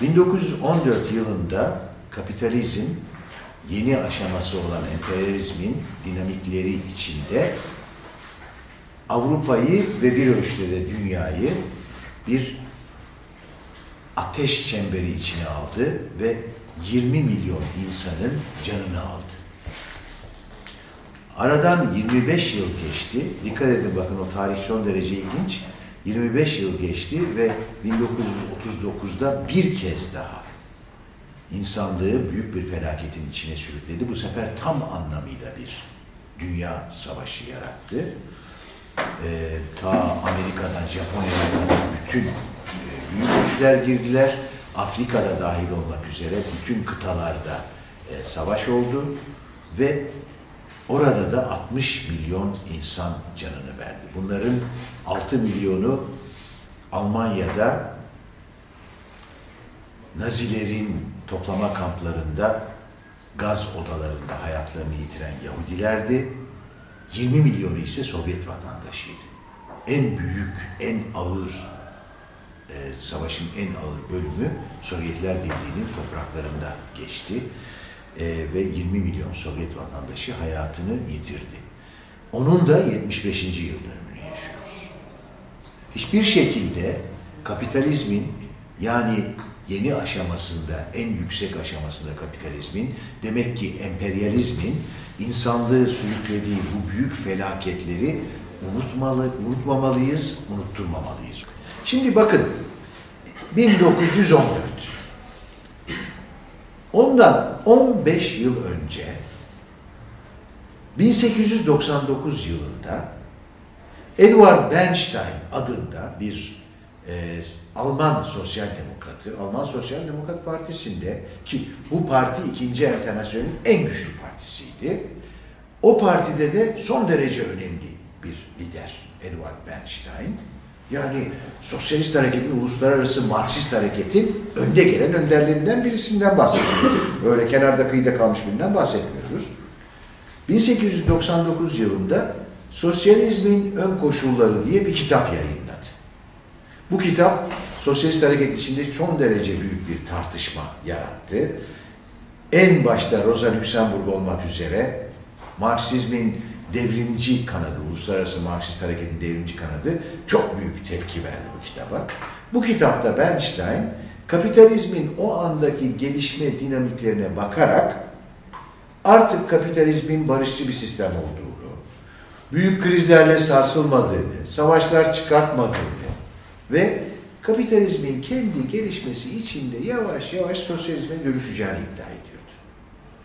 1914 yılında kapitalizm yeni aşaması olan emperyalizmin dinamikleri içinde Avrupa'yı ve bir ölçüde de dünyayı bir ateş çemberi içine aldı ve 20 milyon insanın canını aldı. Aradan 25 yıl geçti. Dikkat edin bakın o tarih son derece ilginç. 25 yıl geçti ve 1939'da bir kez daha insanlığı büyük bir felaketin içine sürükledi. Bu sefer tam anlamıyla bir dünya savaşı yarattı. Ee, ta Amerika'dan Japonya'ya bütün e, büyük güçler girdiler. Afrika'da dahil olmak üzere bütün kıtalarda e, savaş oldu ve orada da 60 milyon insan canını verdi. Bunların 6 milyonu Almanya'da Nazilerin toplama kamplarında gaz odalarında hayatlarını yitiren Yahudilerdi. 20 milyonu ise Sovyet vatandaşıydı. En büyük, en ağır e, savaşın en ağır bölümü Sovyetler Birliği'nin topraklarında geçti. E, ve 20 milyon Sovyet vatandaşı hayatını yitirdi. Onun da 75. yıl dönümünü yaşıyoruz. Hiçbir şekilde kapitalizmin yani yeni aşamasında, en yüksek aşamasında kapitalizmin, demek ki emperyalizmin insanlığı sürüklediği bu büyük felaketleri unutmalı, unutmamalıyız, unutturmamalıyız. Şimdi bakın, 1914. Ondan 15 yıl önce 1899 yılında Edward Bernstein adında bir e, Alman sosyal demokratı, Alman Sosyal Demokrat Partisi'nde ki bu parti ikinci enternasyonun en güçlü partisiydi. O partide de son derece önemli bir lider Edward Bernstein. Yani sosyalist hareketin, uluslararası Marksist hareketin önde gelen önderlerinden birisinden bahsediyoruz. Öyle kenarda kıyıda kalmış birinden bahsetmiyoruz. 1899 yılında Sosyalizmin Ön Koşulları diye bir kitap yayınladı. Bu kitap sosyalist hareket içinde son derece büyük bir tartışma yarattı. En başta Rosa Luxemburg olmak üzere Marksizmin devrimci kanadı, uluslararası Marksist hareketin devrimci kanadı çok büyük tepki verdi bu kitaba. Bu kitapta Bernstein kapitalizmin o andaki gelişme dinamiklerine bakarak artık kapitalizmin barışçı bir sistem olduğunu, büyük krizlerle sarsılmadığını, savaşlar çıkartmadığını ve kapitalizmin kendi gelişmesi içinde yavaş yavaş sosyalizme dönüşeceğini iddia ediyordu.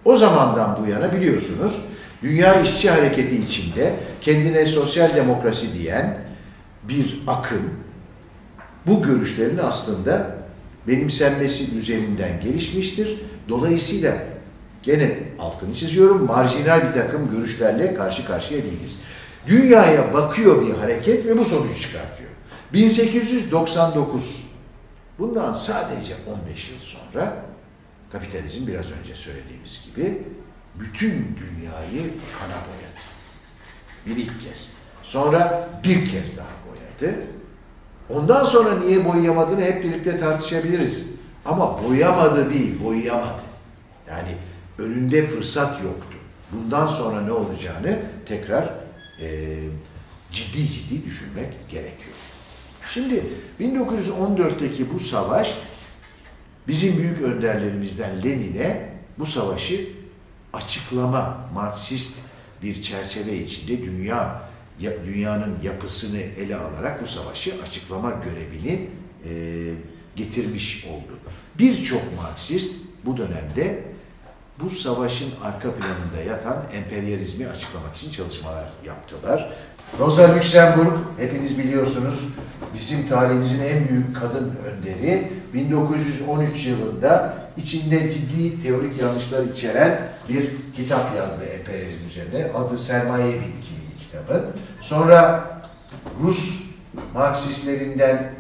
O zamandan bu yana biliyorsunuz Dünya işçi hareketi içinde kendine sosyal demokrasi diyen bir akım bu görüşlerin aslında benimsenmesi üzerinden gelişmiştir. Dolayısıyla gene altını çiziyorum marjinal bir takım görüşlerle karşı karşıya değiliz. Dünyaya bakıyor bir hareket ve bu sonucu çıkartıyor. 1899 bundan sadece 15 yıl sonra kapitalizm biraz önce söylediğimiz gibi bütün dünyayı kana boyadı. Bir ilk kez. Sonra bir kez daha boyadı. Ondan sonra niye boyayamadığını hep birlikte tartışabiliriz. Ama boyamadı değil, boyayamadı. Yani önünde fırsat yoktu. Bundan sonra ne olacağını tekrar e, ciddi ciddi düşünmek gerekiyor. Şimdi 1914'teki bu savaş bizim büyük önderlerimizden Lenin'e bu savaşı açıklama, Marksist bir çerçeve içinde dünya dünyanın yapısını ele alarak bu savaşı açıklama görevini e, getirmiş oldu. Birçok Marksist bu dönemde bu savaşın arka planında yatan emperyalizmi açıklamak için çalışmalar yaptılar. Rosa Luxemburg, hepiniz biliyorsunuz, bizim tarihimizin en büyük kadın önderi. 1913 yılında içinde ciddi teorik yanlışlar içeren bir kitap yazdı emperyalizm üzerine. Adı Sermaye Birikimiydi kitabın. Sonra Rus Marksistlerinden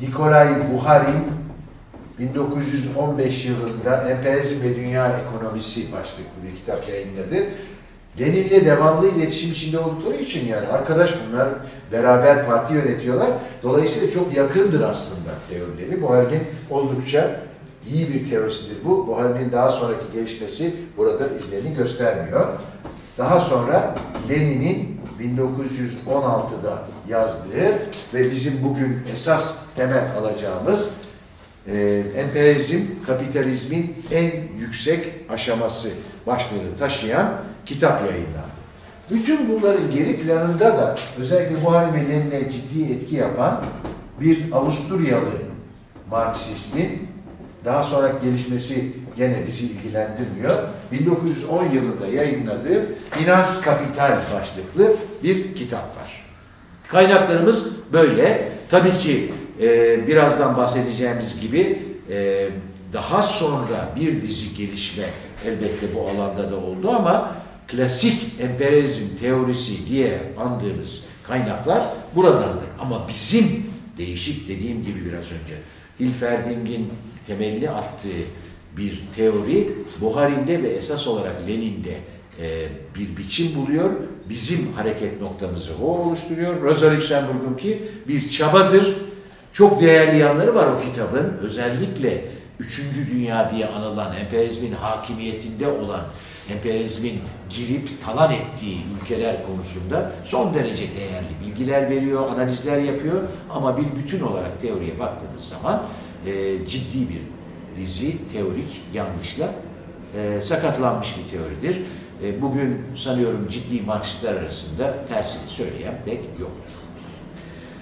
Nikolay Buharin 1915 yılında Emperyalizm ve Dünya Ekonomisi başlıklı bir kitap yayınladı. Lenin'le devamlı iletişim içinde oldukları için yani arkadaş bunlar beraber parti yönetiyorlar. Dolayısıyla çok yakındır aslında teorileri. Buharin oldukça iyi bir teorisidir bu. Buhari'nin daha sonraki gelişmesi burada izlerini göstermiyor. Daha sonra Lenin'in 1916'da yazdığı ve bizim bugün esas temel alacağımız e, emperyalizm, kapitalizmin en yüksek aşaması başlığını taşıyan kitap yayınlandı. Bütün bunların geri planında da özellikle Buhari ve Lenin'e ciddi etki yapan bir Avusturyalı Marksistin daha sonra gelişmesi gene bizi ilgilendirmiyor. 1910 yılında yayınladığı Finans Kapital başlıklı bir kitap var. Kaynaklarımız böyle. Tabii ki e, birazdan bahsedeceğimiz gibi e, daha sonra bir dizi gelişme elbette bu alanda da oldu ama klasik emperyalizm teorisi diye andığımız kaynaklar buradandır. Ama bizim değişik dediğim gibi biraz önce Hilferding'in temelini attığı bir teori Buhari'nde ve esas olarak Lenin'de e, bir biçim buluyor. Bizim hareket noktamızı o oluşturuyor. Rosa Luxemburg'unki bir çabadır. Çok değerli yanları var o kitabın. Özellikle Üçüncü Dünya diye anılan emperyalizmin hakimiyetinde olan emperyalizmin girip talan ettiği ülkeler konusunda son derece değerli bilgiler veriyor, analizler yapıyor ama bir bütün olarak teoriye baktığımız zaman e, ciddi bir dizi teorik yanlışla e, sakatlanmış bir teoridir. E, bugün sanıyorum ciddi Marksistler arasında tersini söyleyen pek yoktur.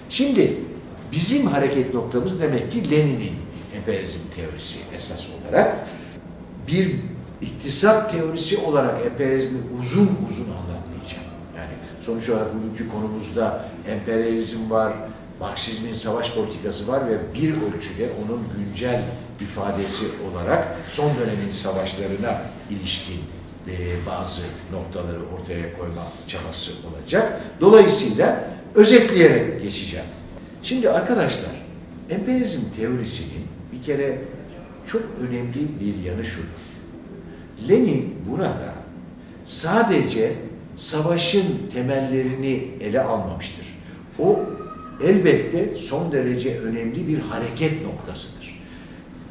Şimdi bizim hareket noktamız demek ki Lenin'in emperyalizm teorisi esas olarak bir iktisat teorisi olarak emperyalizmi uzun uzun anlatmayacağım. Yani sonuç olarak bugünkü konumuzda emperyalizm var, Marksizmin savaş politikası var ve bir ölçüde onun güncel ifadesi olarak son dönemin savaşlarına ilişkin e, bazı noktaları ortaya koyma çabası olacak. Dolayısıyla özetleyerek geçeceğim. Şimdi arkadaşlar, emperyalizm teorisinin bir kere çok önemli bir yanı şudur. Lenin burada sadece savaşın temellerini ele almamıştır. O elbette son derece önemli bir hareket noktasıdır.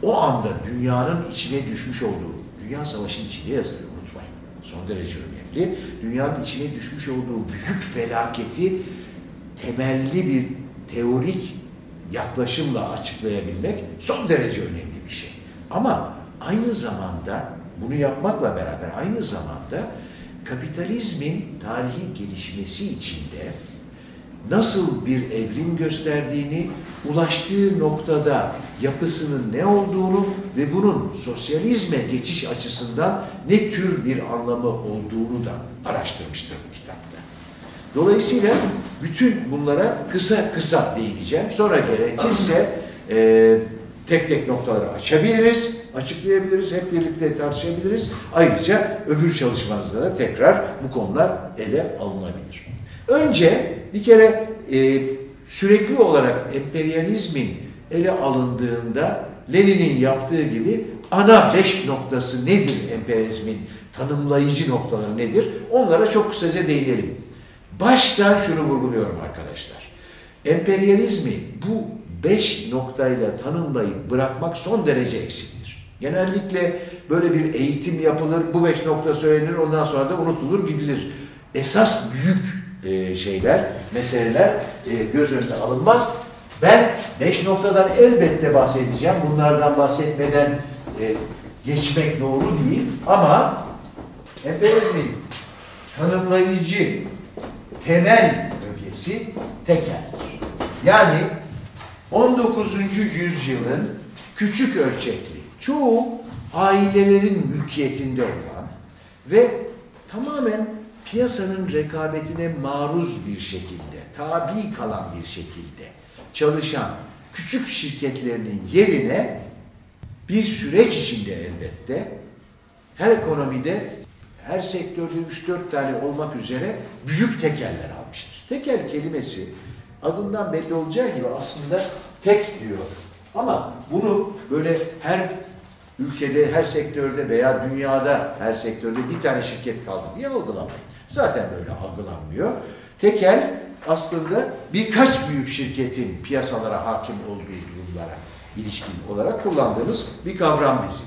O anda dünyanın içine düşmüş olduğu, Dünya Savaşı'nın içinde yazılıyor unutmayın. Son derece önemli. Dünyanın içine düşmüş olduğu büyük felaketi temelli bir teorik yaklaşımla açıklayabilmek son derece önemli bir şey. Ama aynı zamanda bunu yapmakla beraber aynı zamanda kapitalizmin tarihi gelişmesi içinde nasıl bir evrim gösterdiğini, ulaştığı noktada yapısının ne olduğunu ve bunun sosyalizme geçiş açısından ne tür bir anlamı olduğunu da araştırmıştır bu kitapta. Dolayısıyla bütün bunlara kısa kısa değineceğim. Sonra gerekirse e, tek tek noktaları açabiliriz, açıklayabiliriz, hep birlikte tartışabiliriz. Ayrıca öbür çalışmanızda da tekrar bu konular ele alınabilir. Önce bir kere e, sürekli olarak emperyalizmin ele alındığında Lenin'in yaptığı gibi ana beş noktası nedir emperyalizmin tanımlayıcı noktaları nedir? Onlara çok kısaca değinelim. Baştan şunu vurguluyorum arkadaşlar. Emperyalizmi bu beş noktayla tanımlayıp bırakmak son derece eksiktir. Genellikle böyle bir eğitim yapılır, bu beş nokta söylenir, ondan sonra da unutulur, gidilir. Esas büyük e, şeyler, meseleler e, göz önüne alınmaz. Ben beş noktadan elbette bahsedeceğim. Bunlardan bahsetmeden e, geçmek doğru değil. Ama emperyalizmin tanımlayıcı temel ögesi tekeldir. Yani 19. yüzyılın küçük ölçekli, çoğu ailelerin mülkiyetinde olan ve tamamen piyasanın rekabetine maruz bir şekilde, tabi kalan bir şekilde çalışan küçük şirketlerinin yerine bir süreç içinde elbette her ekonomide, her sektörde 3-4 tane olmak üzere büyük tekeller almıştır. Tekel kelimesi adından belli olacağı gibi aslında tek diyor. Ama bunu böyle her ülkede, her sektörde veya dünyada her sektörde bir tane şirket kaldı diye algılamayın. Zaten böyle algılanmıyor. Tekel aslında birkaç büyük şirketin piyasalara hakim olduğu durumlara ilişkin olarak kullandığımız bir kavram bizim.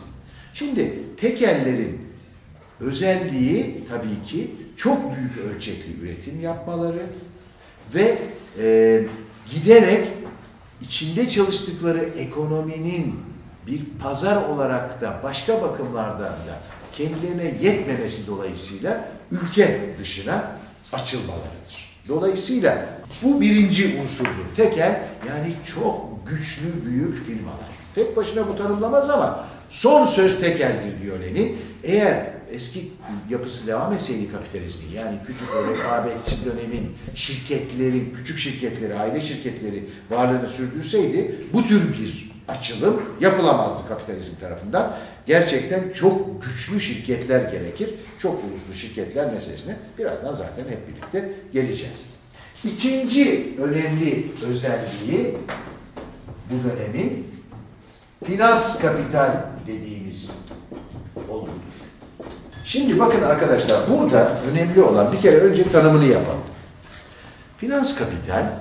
Şimdi tekellerin özelliği tabii ki çok büyük ölçekli üretim yapmaları ve e, giderek içinde çalıştıkları ekonominin bir pazar olarak da başka bakımlardan da kendilerine yetmemesi dolayısıyla ülke dışına açılmalarıdır. Dolayısıyla bu birinci unsurdur. Tekel yani çok güçlü büyük firmalar. Tek başına bu tanımlamaz ama son söz tekeldir diyor Lenin. Eğer eski yapısı devam etseydi kapitalizmin yani küçük rekabetçi dönemin şirketleri, küçük şirketleri, aile şirketleri varlığını sürdürseydi bu tür bir açılım yapılamazdı kapitalizm tarafından. Gerçekten çok güçlü şirketler gerekir. Çok uluslu şirketler meselesine birazdan zaten hep birlikte geleceğiz. İkinci önemli özelliği bu dönemin finans kapital dediğimiz olgudur. Şimdi bakın arkadaşlar burada önemli olan bir kere önce tanımını yapalım. Finans kapital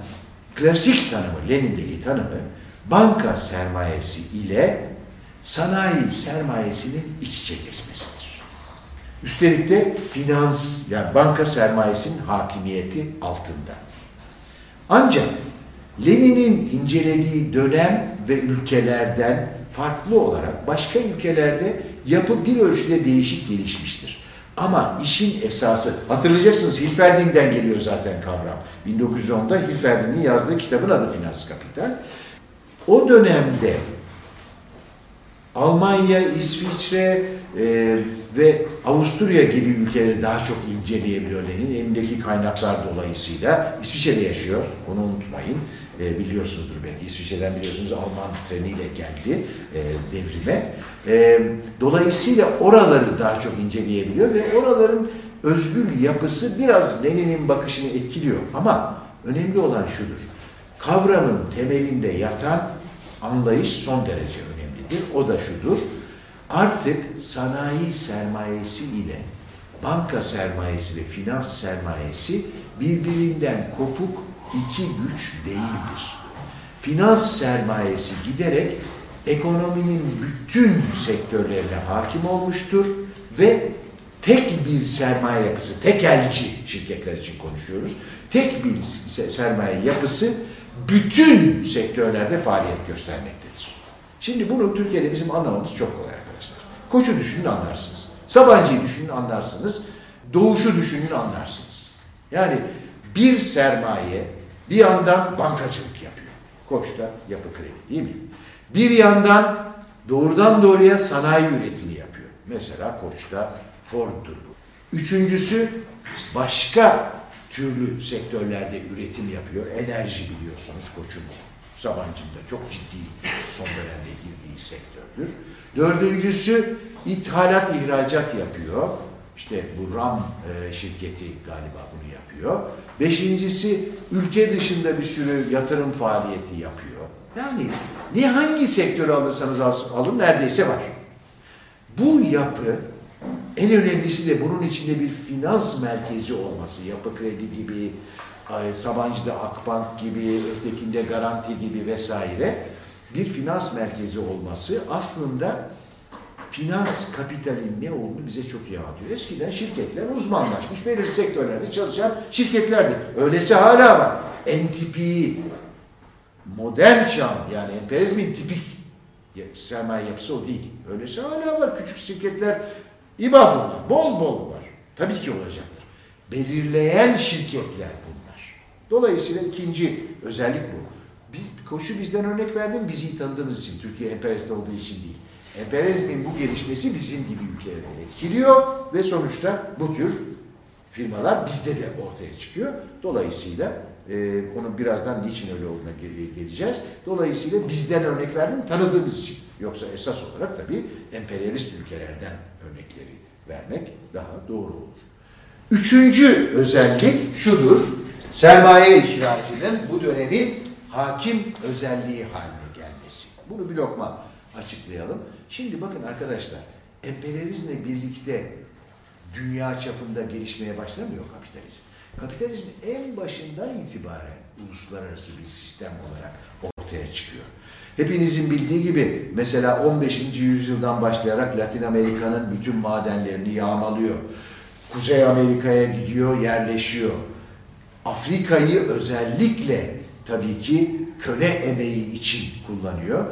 klasik tanımı, Lenin'deki tanımı banka sermayesi ile sanayi sermayesinin iç içe geçmesidir. Üstelik de finans yani banka sermayesinin hakimiyeti altında. Ancak Lenin'in incelediği dönem ve ülkelerden farklı olarak başka ülkelerde yapı bir ölçüde değişik gelişmiştir. Ama işin esası, hatırlayacaksınız Hilferding'den geliyor zaten kavram. 1910'da Hilferding'in yazdığı kitabın adı Finans Kapital. O dönemde Almanya, İsviçre e, ve Avusturya gibi ülkeleri daha çok inceleyebiliyor Lenin. Elindeki kaynaklar dolayısıyla. İsviçre'de yaşıyor, onu unutmayın. E, biliyorsunuzdur belki. İsviçre'den biliyorsunuz Alman treniyle geldi e, devrime. E, dolayısıyla oraları daha çok inceleyebiliyor ve oraların özgül yapısı biraz Lenin'in bakışını etkiliyor. Ama önemli olan şudur. Kavramın temelinde yatan anlayış son derece önemlidir. O da şudur. Artık sanayi sermayesi ile banka sermayesi ve finans sermayesi birbirinden kopuk iki güç değildir. Finans sermayesi giderek ekonominin bütün sektörlerine hakim olmuştur ve tek bir sermaye yapısı, tekelci şirketler için konuşuyoruz. Tek bir sermaye yapısı bütün sektörlerde faaliyet göstermektedir. Şimdi bunu Türkiye'de bizim anlamamız çok kolay arkadaşlar. Koçu düşünün anlarsınız. Sabancı'yı düşünün anlarsınız. Doğuş'u düşünün anlarsınız. Yani bir sermaye bir yandan bankacılık yapıyor. Koç'ta yapı kredi değil mi? Bir yandan doğrudan doğruya sanayi üretimi yapıyor. Mesela Koç'ta Ford'dur bu. Üçüncüsü başka türlü sektörlerde üretim yapıyor. Enerji biliyorsunuz Koç'un Sabancı'nda çok ciddi son dönemde girdiği sektördür. Dördüncüsü ithalat ihracat yapıyor. İşte bu RAM e, şirketi galiba bunu yapıyor. Beşincisi ülke dışında bir sürü yatırım faaliyeti yapıyor. Yani ne hangi sektörü alırsanız alın neredeyse var. Bu yapı en önemlisi de bunun içinde bir finans merkezi olması. Yapı kredi gibi, Sabancı'da Akbank gibi, ötekinde Garanti gibi vesaire bir finans merkezi olması aslında finans kapitalin ne olduğunu bize çok iyi anlatıyor. Eskiden şirketler uzmanlaşmış, belirli sektörlerde çalışan şirketlerdi. Öylesi hala var. NTP, modern çağ yani emperyalizmin tipik sermaye yapısı o değil. Öylesi hala var. Küçük şirketler ibad onlar. Bol bol var. Tabii ki olacaktır. Belirleyen şirketler bunlar. Dolayısıyla ikinci özellik bu. Biz, koçu bizden örnek verdim, bizi tanıdığımız için. Türkiye emperyalist olduğu için değil. Emperyalizmin bu gelişmesi bizim gibi ülkeleri etkiliyor ve sonuçta bu tür firmalar bizde de ortaya çıkıyor. Dolayısıyla e, onu birazdan niçin öyle olduğuna geleceğiz. Dolayısıyla bizden örnek verdim tanıdığımız için. Yoksa esas olarak tabii emperyalist ülkelerden örnekleri vermek daha doğru olur. Üçüncü özellik şudur. Sermaye ihracının bu dönemin hakim özelliği haline gelmesi. Bunu bir lokma açıklayalım. Şimdi bakın arkadaşlar, emperyalizmle birlikte dünya çapında gelişmeye başlamıyor kapitalizm. Kapitalizm en başından itibaren uluslararası bir sistem olarak ortaya çıkıyor. Hepinizin bildiği gibi mesela 15. yüzyıldan başlayarak Latin Amerika'nın bütün madenlerini yağmalıyor. Kuzey Amerika'ya gidiyor, yerleşiyor. Afrika'yı özellikle tabii ki köle emeği için kullanıyor.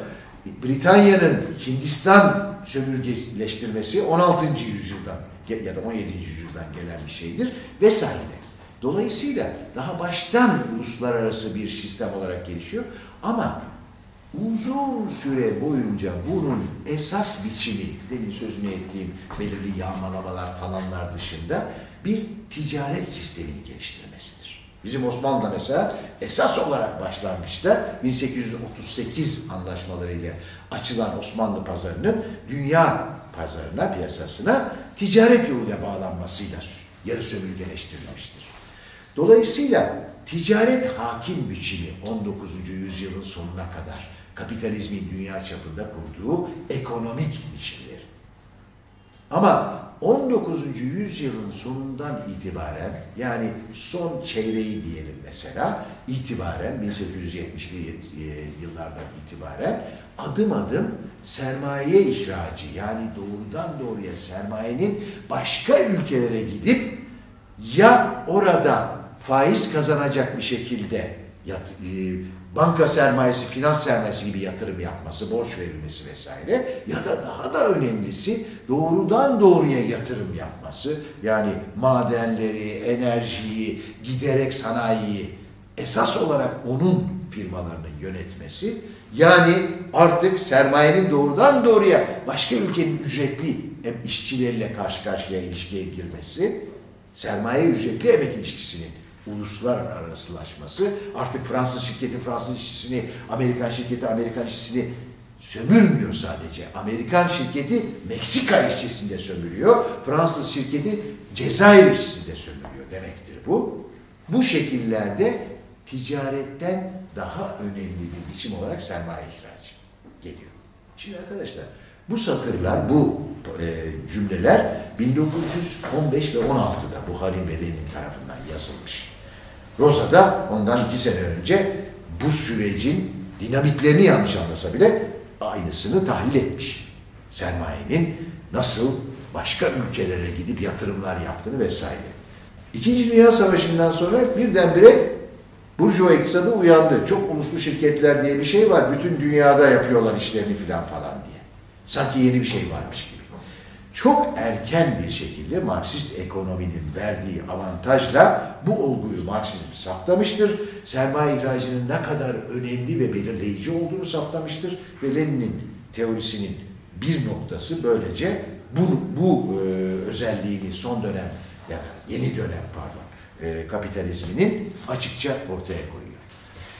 Britanya'nın Hindistan sömürgeleştirmesi 16. yüzyıldan ya da 17. yüzyıldan gelen bir şeydir vesaire. Dolayısıyla daha baştan uluslararası bir sistem olarak gelişiyor ama uzun süre boyunca bunun esas biçimi, demin sözünü ettiğim belirli yağmalamalar, talanlar dışında bir ticaret sistemini geliştirmesidir. Bizim Osmanlı'da mesela esas olarak başlangıçta 1838 anlaşmalarıyla açılan Osmanlı pazarının dünya pazarına, piyasasına ticaret yoluyla bağlanmasıyla yarı sömürgeleştirilmiştir. Dolayısıyla ticaret hakim biçimi 19. yüzyılın sonuna kadar kapitalizmin dünya çapında kurduğu ekonomik ilişkileri. Ama 19. yüzyılın sonundan itibaren yani son çeyreği diyelim mesela itibaren 1870'li yıllardan itibaren adım adım sermaye ihracı yani doğrudan doğruya sermayenin başka ülkelere gidip ya orada faiz kazanacak bir şekilde e, banka sermayesi, finans sermayesi gibi yatırım yapması, borç verilmesi vesaire ya da daha da önemlisi doğrudan doğruya yatırım yapması. Yani madenleri, enerjiyi, giderek sanayiyi esas olarak onun firmalarının yönetmesi. Yani artık sermayenin doğrudan doğruya başka ülkenin ücretli işçileriyle karşı karşıya ilişkiye girmesi, sermaye ücretli emek ilişkisinin uluslararasılaşması, artık Fransız şirketi Fransız işçisini, Amerikan şirketi Amerikan işçisini sömürmüyor sadece. Amerikan şirketi Meksika işçisini de sömürüyor. Fransız şirketi Cezayir işçisini de sömürüyor demektir bu. Bu şekillerde ticaretten daha önemli bir biçim olarak sermaye ihracı geliyor. Şimdi arkadaşlar bu satırlar, bu e, cümleler 1915 ve 16'da Buhari ve Lenin tarafından yazılmış. Rosa da ondan iki sene önce bu sürecin dinamiklerini yanlış anlasa bile aynısını tahlil etmiş. Sermayenin nasıl başka ülkelere gidip yatırımlar yaptığını vesaire. İkinci Dünya Savaşı'ndan sonra birdenbire Burjuva iktisadı uyandı. Çok uluslu şirketler diye bir şey var. Bütün dünyada yapıyorlar işlerini filan falan diye. Sanki yeni bir şey varmış gibi. Çok erken bir şekilde Marksist ekonominin verdiği avantajla bu olguyu Marksizm saptamıştır. Sermaye ihracının ne kadar önemli ve belirleyici olduğunu saptamıştır. Ve Lenin'in teorisinin bir noktası böylece bu, bu e, özelliğini son dönem ya da yeni dönem pardon e, kapitalizminin açıkça ortaya koyuyor.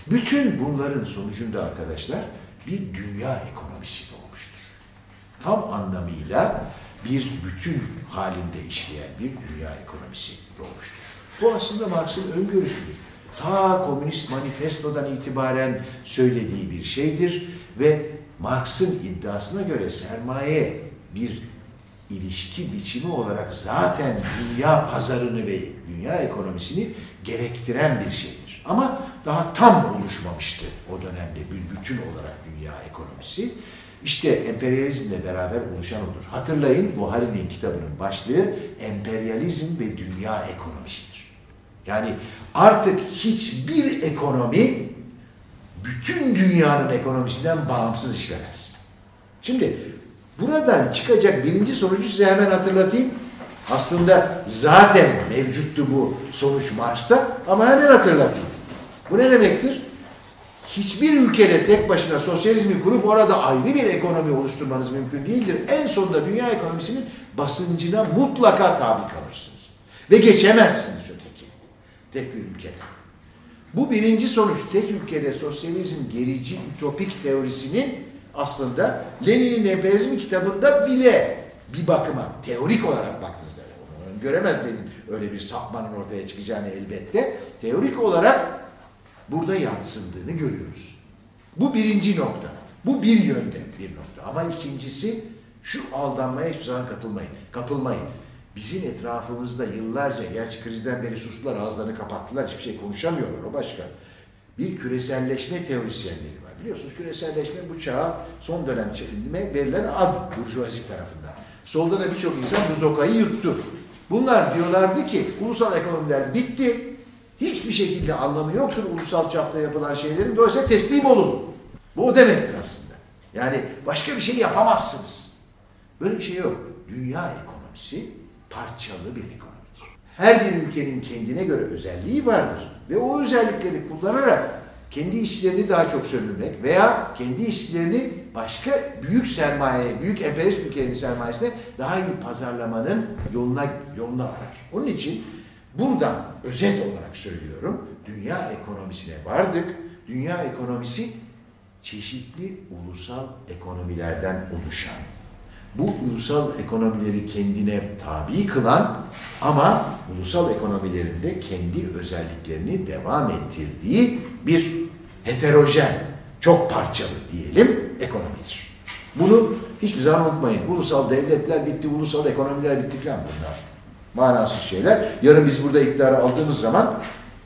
Bütün bunların sonucunda arkadaşlar bir dünya ekonomisi doğmuştur. Tam anlamıyla bir bütün halinde işleyen bir dünya ekonomisi doğmuştur. Bu aslında Marx'ın öngörüsüdür. Ta Komünist Manifesto'dan itibaren söylediği bir şeydir ve Marx'ın iddiasına göre sermaye bir ilişki biçimi olarak zaten dünya pazarını ve dünya ekonomisini gerektiren bir şeydir. Ama daha tam oluşmamıştı o dönemde bir bütün olarak dünya ekonomisi. İşte emperyalizmle beraber oluşan odur. Hatırlayın Buhari'nin kitabının başlığı emperyalizm ve dünya ekonomisidir. Yani artık hiçbir ekonomi bütün dünyanın ekonomisinden bağımsız işlemez. Şimdi buradan çıkacak birinci sonucu size hemen hatırlatayım. Aslında zaten mevcuttu bu sonuç Marx'ta ama hemen hatırlatayım. Bu ne demektir? Hiçbir ülkede tek başına sosyalizmi kurup orada ayrı bir ekonomi oluşturmanız mümkün değildir. En sonunda dünya ekonomisinin basıncına mutlaka tabi kalırsınız. Ve geçemezsiniz öteki. Tek bir ülkede. Bu birinci sonuç tek ülkede sosyalizm gerici ütopik teorisinin aslında Lenin'in emperyalizm kitabında bile bir bakıma teorik olarak baktığınızda göremez Lenin öyle bir sapmanın ortaya çıkacağını elbette. Teorik olarak burada yatsındığını görüyoruz. Bu birinci nokta. Bu bir yönde bir nokta. Ama ikincisi şu aldanmaya hiçbir zaman katılmayın. Kapılmayın. Bizim etrafımızda yıllarca, gerçi krizden beri sustular, ağızlarını kapattılar, hiçbir şey konuşamıyorlar, o başka. Bir küreselleşme teorisyenleri var. Biliyorsunuz küreselleşme bu çağa son dönemde verilen ad burjuvazi tarafından. Solda da birçok insan bu zokayı yuttu. Bunlar diyorlardı ki ulusal ekonomiler bitti. Hiçbir şekilde anlamı yoktur ulusal çapta yapılan şeylerin. Dolayısıyla teslim olun. Bu o demektir aslında. Yani başka bir şey yapamazsınız. Böyle bir şey yok. Dünya ekonomisi parçalı bir ekonomidir. Her bir ülkenin kendine göre özelliği vardır. Ve o özellikleri kullanarak kendi işçilerini daha çok sömürmek veya kendi işçilerini başka büyük sermaye, büyük emperyalist ülkelerin sermayesine daha iyi pazarlamanın yoluna yoluna arar. Onun için buradan özet olarak söylüyorum, dünya ekonomisine vardık. Dünya ekonomisi çeşitli ulusal ekonomilerden oluşan, bu ulusal ekonomileri kendine tabi kılan ama ulusal ekonomilerinde kendi özelliklerini devam ettirdiği bir heterojen, çok parçalı diyelim ekonomidir. Bunu hiçbir zaman unutmayın. Ulusal devletler bitti, ulusal ekonomiler bitti falan bunlar. Manasız şeyler. Yarın biz burada iktidarı aldığımız zaman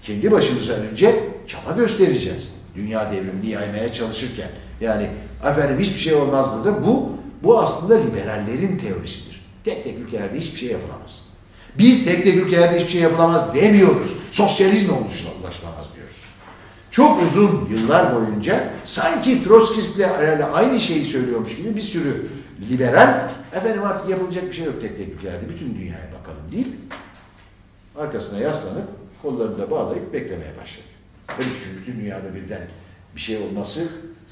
kendi başımıza önce çaba göstereceğiz. Dünya devrimini yaymaya çalışırken. Yani efendim hiçbir şey olmaz burada. Bu bu aslında liberallerin teorisidir. Tek tek ülkelerde hiçbir şey yapılamaz. Biz tek tek ülkelerde hiçbir şey yapılamaz demiyoruz. Sosyalizme ulaşılamaz diyoruz. Çok uzun yıllar boyunca sanki Trotsky'le aynı şeyi söylüyormuş gibi bir sürü liberal efendim artık yapılacak bir şey yok tek tek ülkelerde bütün dünyaya bakalım değil. Arkasına yaslanıp kollarını da bağlayıp beklemeye başladı. Tabii çünkü bütün dünyada birden bir şey olması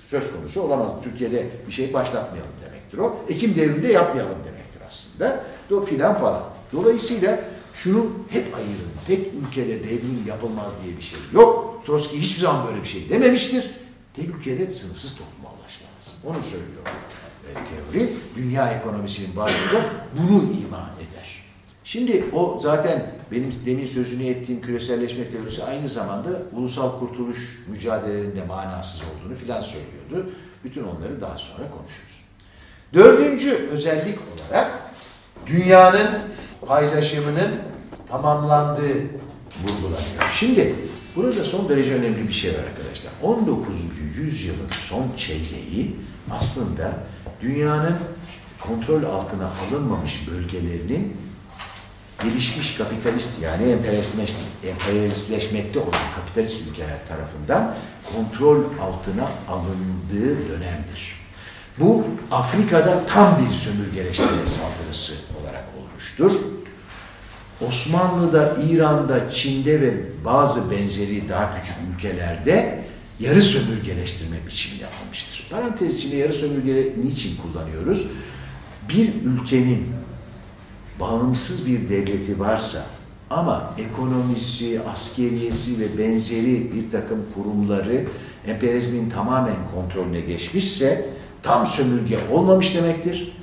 söz konusu olamaz. Türkiye'de bir şey başlatmayalım demektir o. Ekim devriminde yapmayalım demektir aslında. Do filan falan. Dolayısıyla şunu hep ayırın. Tek ülkede devrim yapılmaz diye bir şey yok. Trotsky hiçbir zaman böyle bir şey dememiştir. Tek ülkede sınıfsız toplumlaşmaz. Onu söylüyor e, teori. Dünya ekonomisinin varlığı bunu ima eder. Şimdi o zaten benim demin sözünü ettiğim küreselleşme teorisi aynı zamanda ulusal kurtuluş mücadelelerinde manasız olduğunu filan söylüyordu. Bütün onları daha sonra konuşuruz. Dördüncü özellik olarak dünyanın paylaşımının tamamlandığı vurgulanıyor. Şimdi burada son derece önemli bir şey var arkadaşlar. 19. yüzyılın son çeyreği aslında dünyanın kontrol altına alınmamış bölgelerinin gelişmiş kapitalist yani emperyalistleşmekte olan kapitalist ülkeler tarafından kontrol altına alındığı dönemdir. Bu Afrika'da tam bir sömürgeleştirme saldırısı olarak olmuştur. Osmanlı'da, İran'da, Çin'de ve bazı benzeri daha küçük ülkelerde yarı sömürgeleştirme biçimini almıştır. Parantez içinde yarı sömürge niçin kullanıyoruz? Bir ülkenin bağımsız bir devleti varsa ama ekonomisi, askeriyesi ve benzeri bir takım kurumları emperyalizmin tamamen kontrolüne geçmişse tam sömürge olmamış demektir.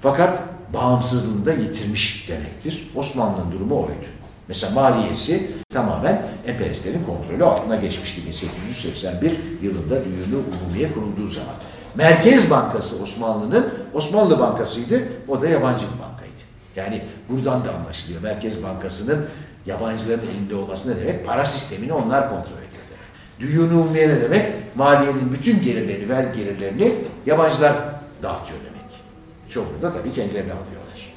Fakat bağımsızlığını da yitirmiş demektir. Osmanlı'nın durumu oydu. Mesela maliyesi tamamen emperyalistlerin kontrolü altına geçmişti 1881 yılında Düğünü Umumiye kurulduğu zaman. Merkez Bankası Osmanlı'nın Osmanlı Bankası'ydı, o da yabancı bir bankaydı. Yani buradan da anlaşılıyor. Merkez Bankası'nın yabancıların elinde olması ne demek? Para sistemini onlar kontrol ediyor demek. Düğünü Umumiye ne demek? Maliyenin bütün gelirlerini, vergi gelirlerini yabancılar dağıtıyor demek. Çoğunu da tabii kendilerine alıyorlar.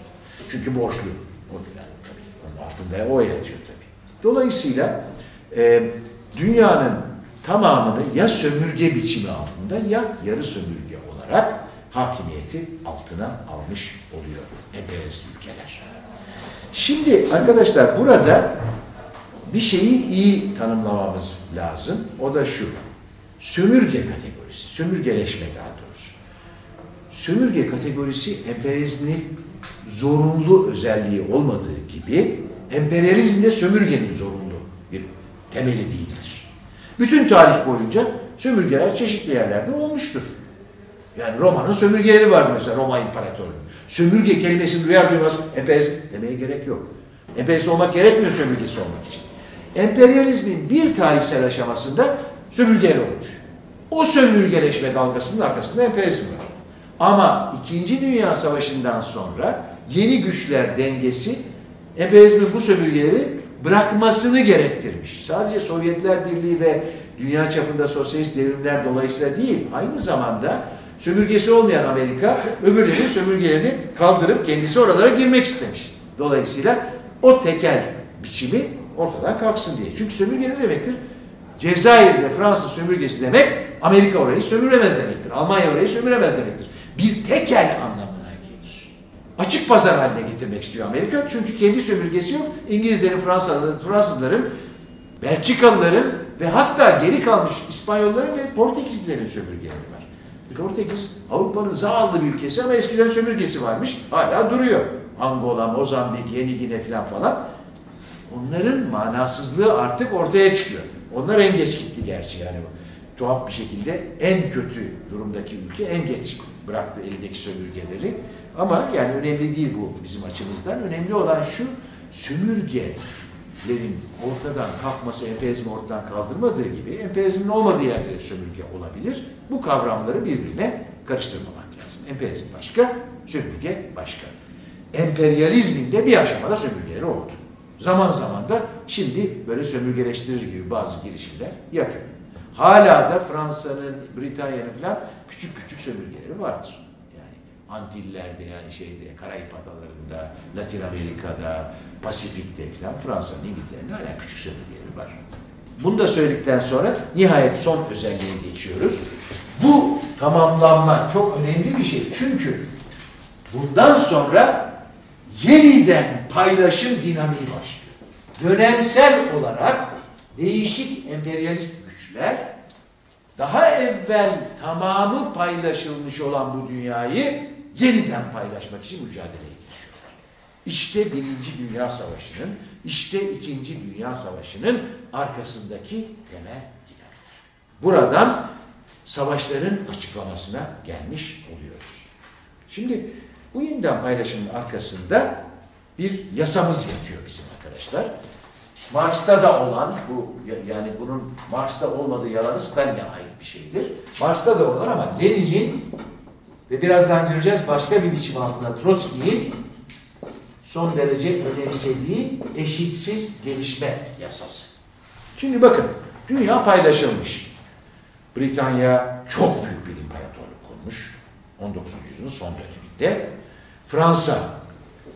Çünkü borçlu. O, yani, tabii, onun altında o yatıyor tabii. Dolayısıyla e, dünyanın tamamını ya sömürge biçimi altında ya yarı sömürge olarak hakimiyeti altına almış oluyor emperyalist ülkeler. Şimdi arkadaşlar burada bir şeyi iyi tanımlamamız lazım. O da şu. Sömürge kategorisi. Sömürgeleşme daha doğrusu. Sömürge kategorisi emperyalizmin zorunlu özelliği olmadığı gibi emperyalizm de sömürgenin zorunlu temeli değildir. Bütün tarih boyunca sömürgeler çeşitli yerlerde olmuştur. Yani Roma'nın sömürgeleri vardı mesela Roma İmparatorluğu. Sömürge kelimesini duyar duymaz emperyalizm demeye gerek yok. Emperyalist olmak gerekmiyor sömürgesi olmak için. Emperyalizmin bir tarihsel aşamasında sömürgeler olmuş. O sömürgeleşme dalgasının arkasında emperyalizm var. Ama İkinci Dünya Savaşı'ndan sonra yeni güçler dengesi emperyalizmin bu sömürgeleri bırakmasını gerektirmiş. Sadece Sovyetler Birliği ve dünya çapında sosyalist devrimler dolayısıyla değil, aynı zamanda sömürgesi olmayan Amerika öbürlerinin sömürgelerini kaldırıp kendisi oralara girmek istemiş. Dolayısıyla o tekel biçimi ortadan kalksın diye. Çünkü sömürge ne demektir? Cezayir'de Fransız sömürgesi demek Amerika orayı sömüremez demektir. Almanya orayı sömüremez demektir. Bir tekel gelir. Açık pazar haline getirmek istiyor Amerika. Çünkü kendi sömürgesi yok. İngilizlerin, Fransızların, Fransızların, Belçikalıların ve hatta geri kalmış İspanyolların ve Portekizlilerin sömürgeleri var. Portekiz Avrupa'nın zavallı bir ülkesi ama eskiden sömürgesi varmış. Hala duruyor. Angola, Mozambik, Yeni Gine falan falan. Onların manasızlığı artık ortaya çıkıyor. Onlar en geç gitti gerçi yani. Tuhaf bir şekilde en kötü durumdaki ülke en geç bıraktı elindeki sömürgeleri. Ama yani önemli değil bu bizim açımızdan. Önemli olan şu sömürgelerin ortadan kalkması emperyalizmi ortadan kaldırmadığı gibi emperyalizmin olmadığı yerde de sömürge olabilir. Bu kavramları birbirine karıştırmamak lazım. Emperyalizm başka, sömürge başka. Emperyalizmin de bir aşamada sömürgeleri oldu. Zaman zaman da şimdi böyle sömürgeleştirir gibi bazı girişimler yapıyor. Hala da Fransa'nın, Britanya'nın falan küçük küçük sömürgeleri vardır. Antillerde yani şeyde, Karayip Adaları'nda, Latin Amerika'da, Pasifik'te falan Fransa'nın, İngiltere'nin hala küçük sömürgeleri var. Bunu da söyledikten sonra nihayet son özelliğe geçiyoruz. Bu tamamlanma çok önemli bir şey. Çünkü bundan sonra yeniden paylaşım dinamiği başlıyor. Dönemsel olarak değişik emperyalist güçler daha evvel tamamı paylaşılmış olan bu dünyayı yeniden paylaşmak için mücadeleye geçiyorlar. İşte Birinci Dünya Savaşı'nın, işte İkinci Dünya Savaşı'nın arkasındaki temel dinamik. Buradan savaşların açıklamasına gelmiş oluyoruz. Şimdi bu yeniden paylaşımın arkasında bir yasamız yatıyor bizim arkadaşlar. Marx'ta da olan bu yani bunun Marx'ta olmadığı yalanı Stalin'e ait bir şeydir. Marx'ta da olan ama Lenin'in ve birazdan göreceğiz başka bir biçim altında Trotsky'nin son derece önemsediği eşitsiz gelişme yasası. Şimdi bakın dünya paylaşılmış. Britanya çok büyük bir imparatorluk kurmuş. 19. yüzyılın son döneminde. Fransa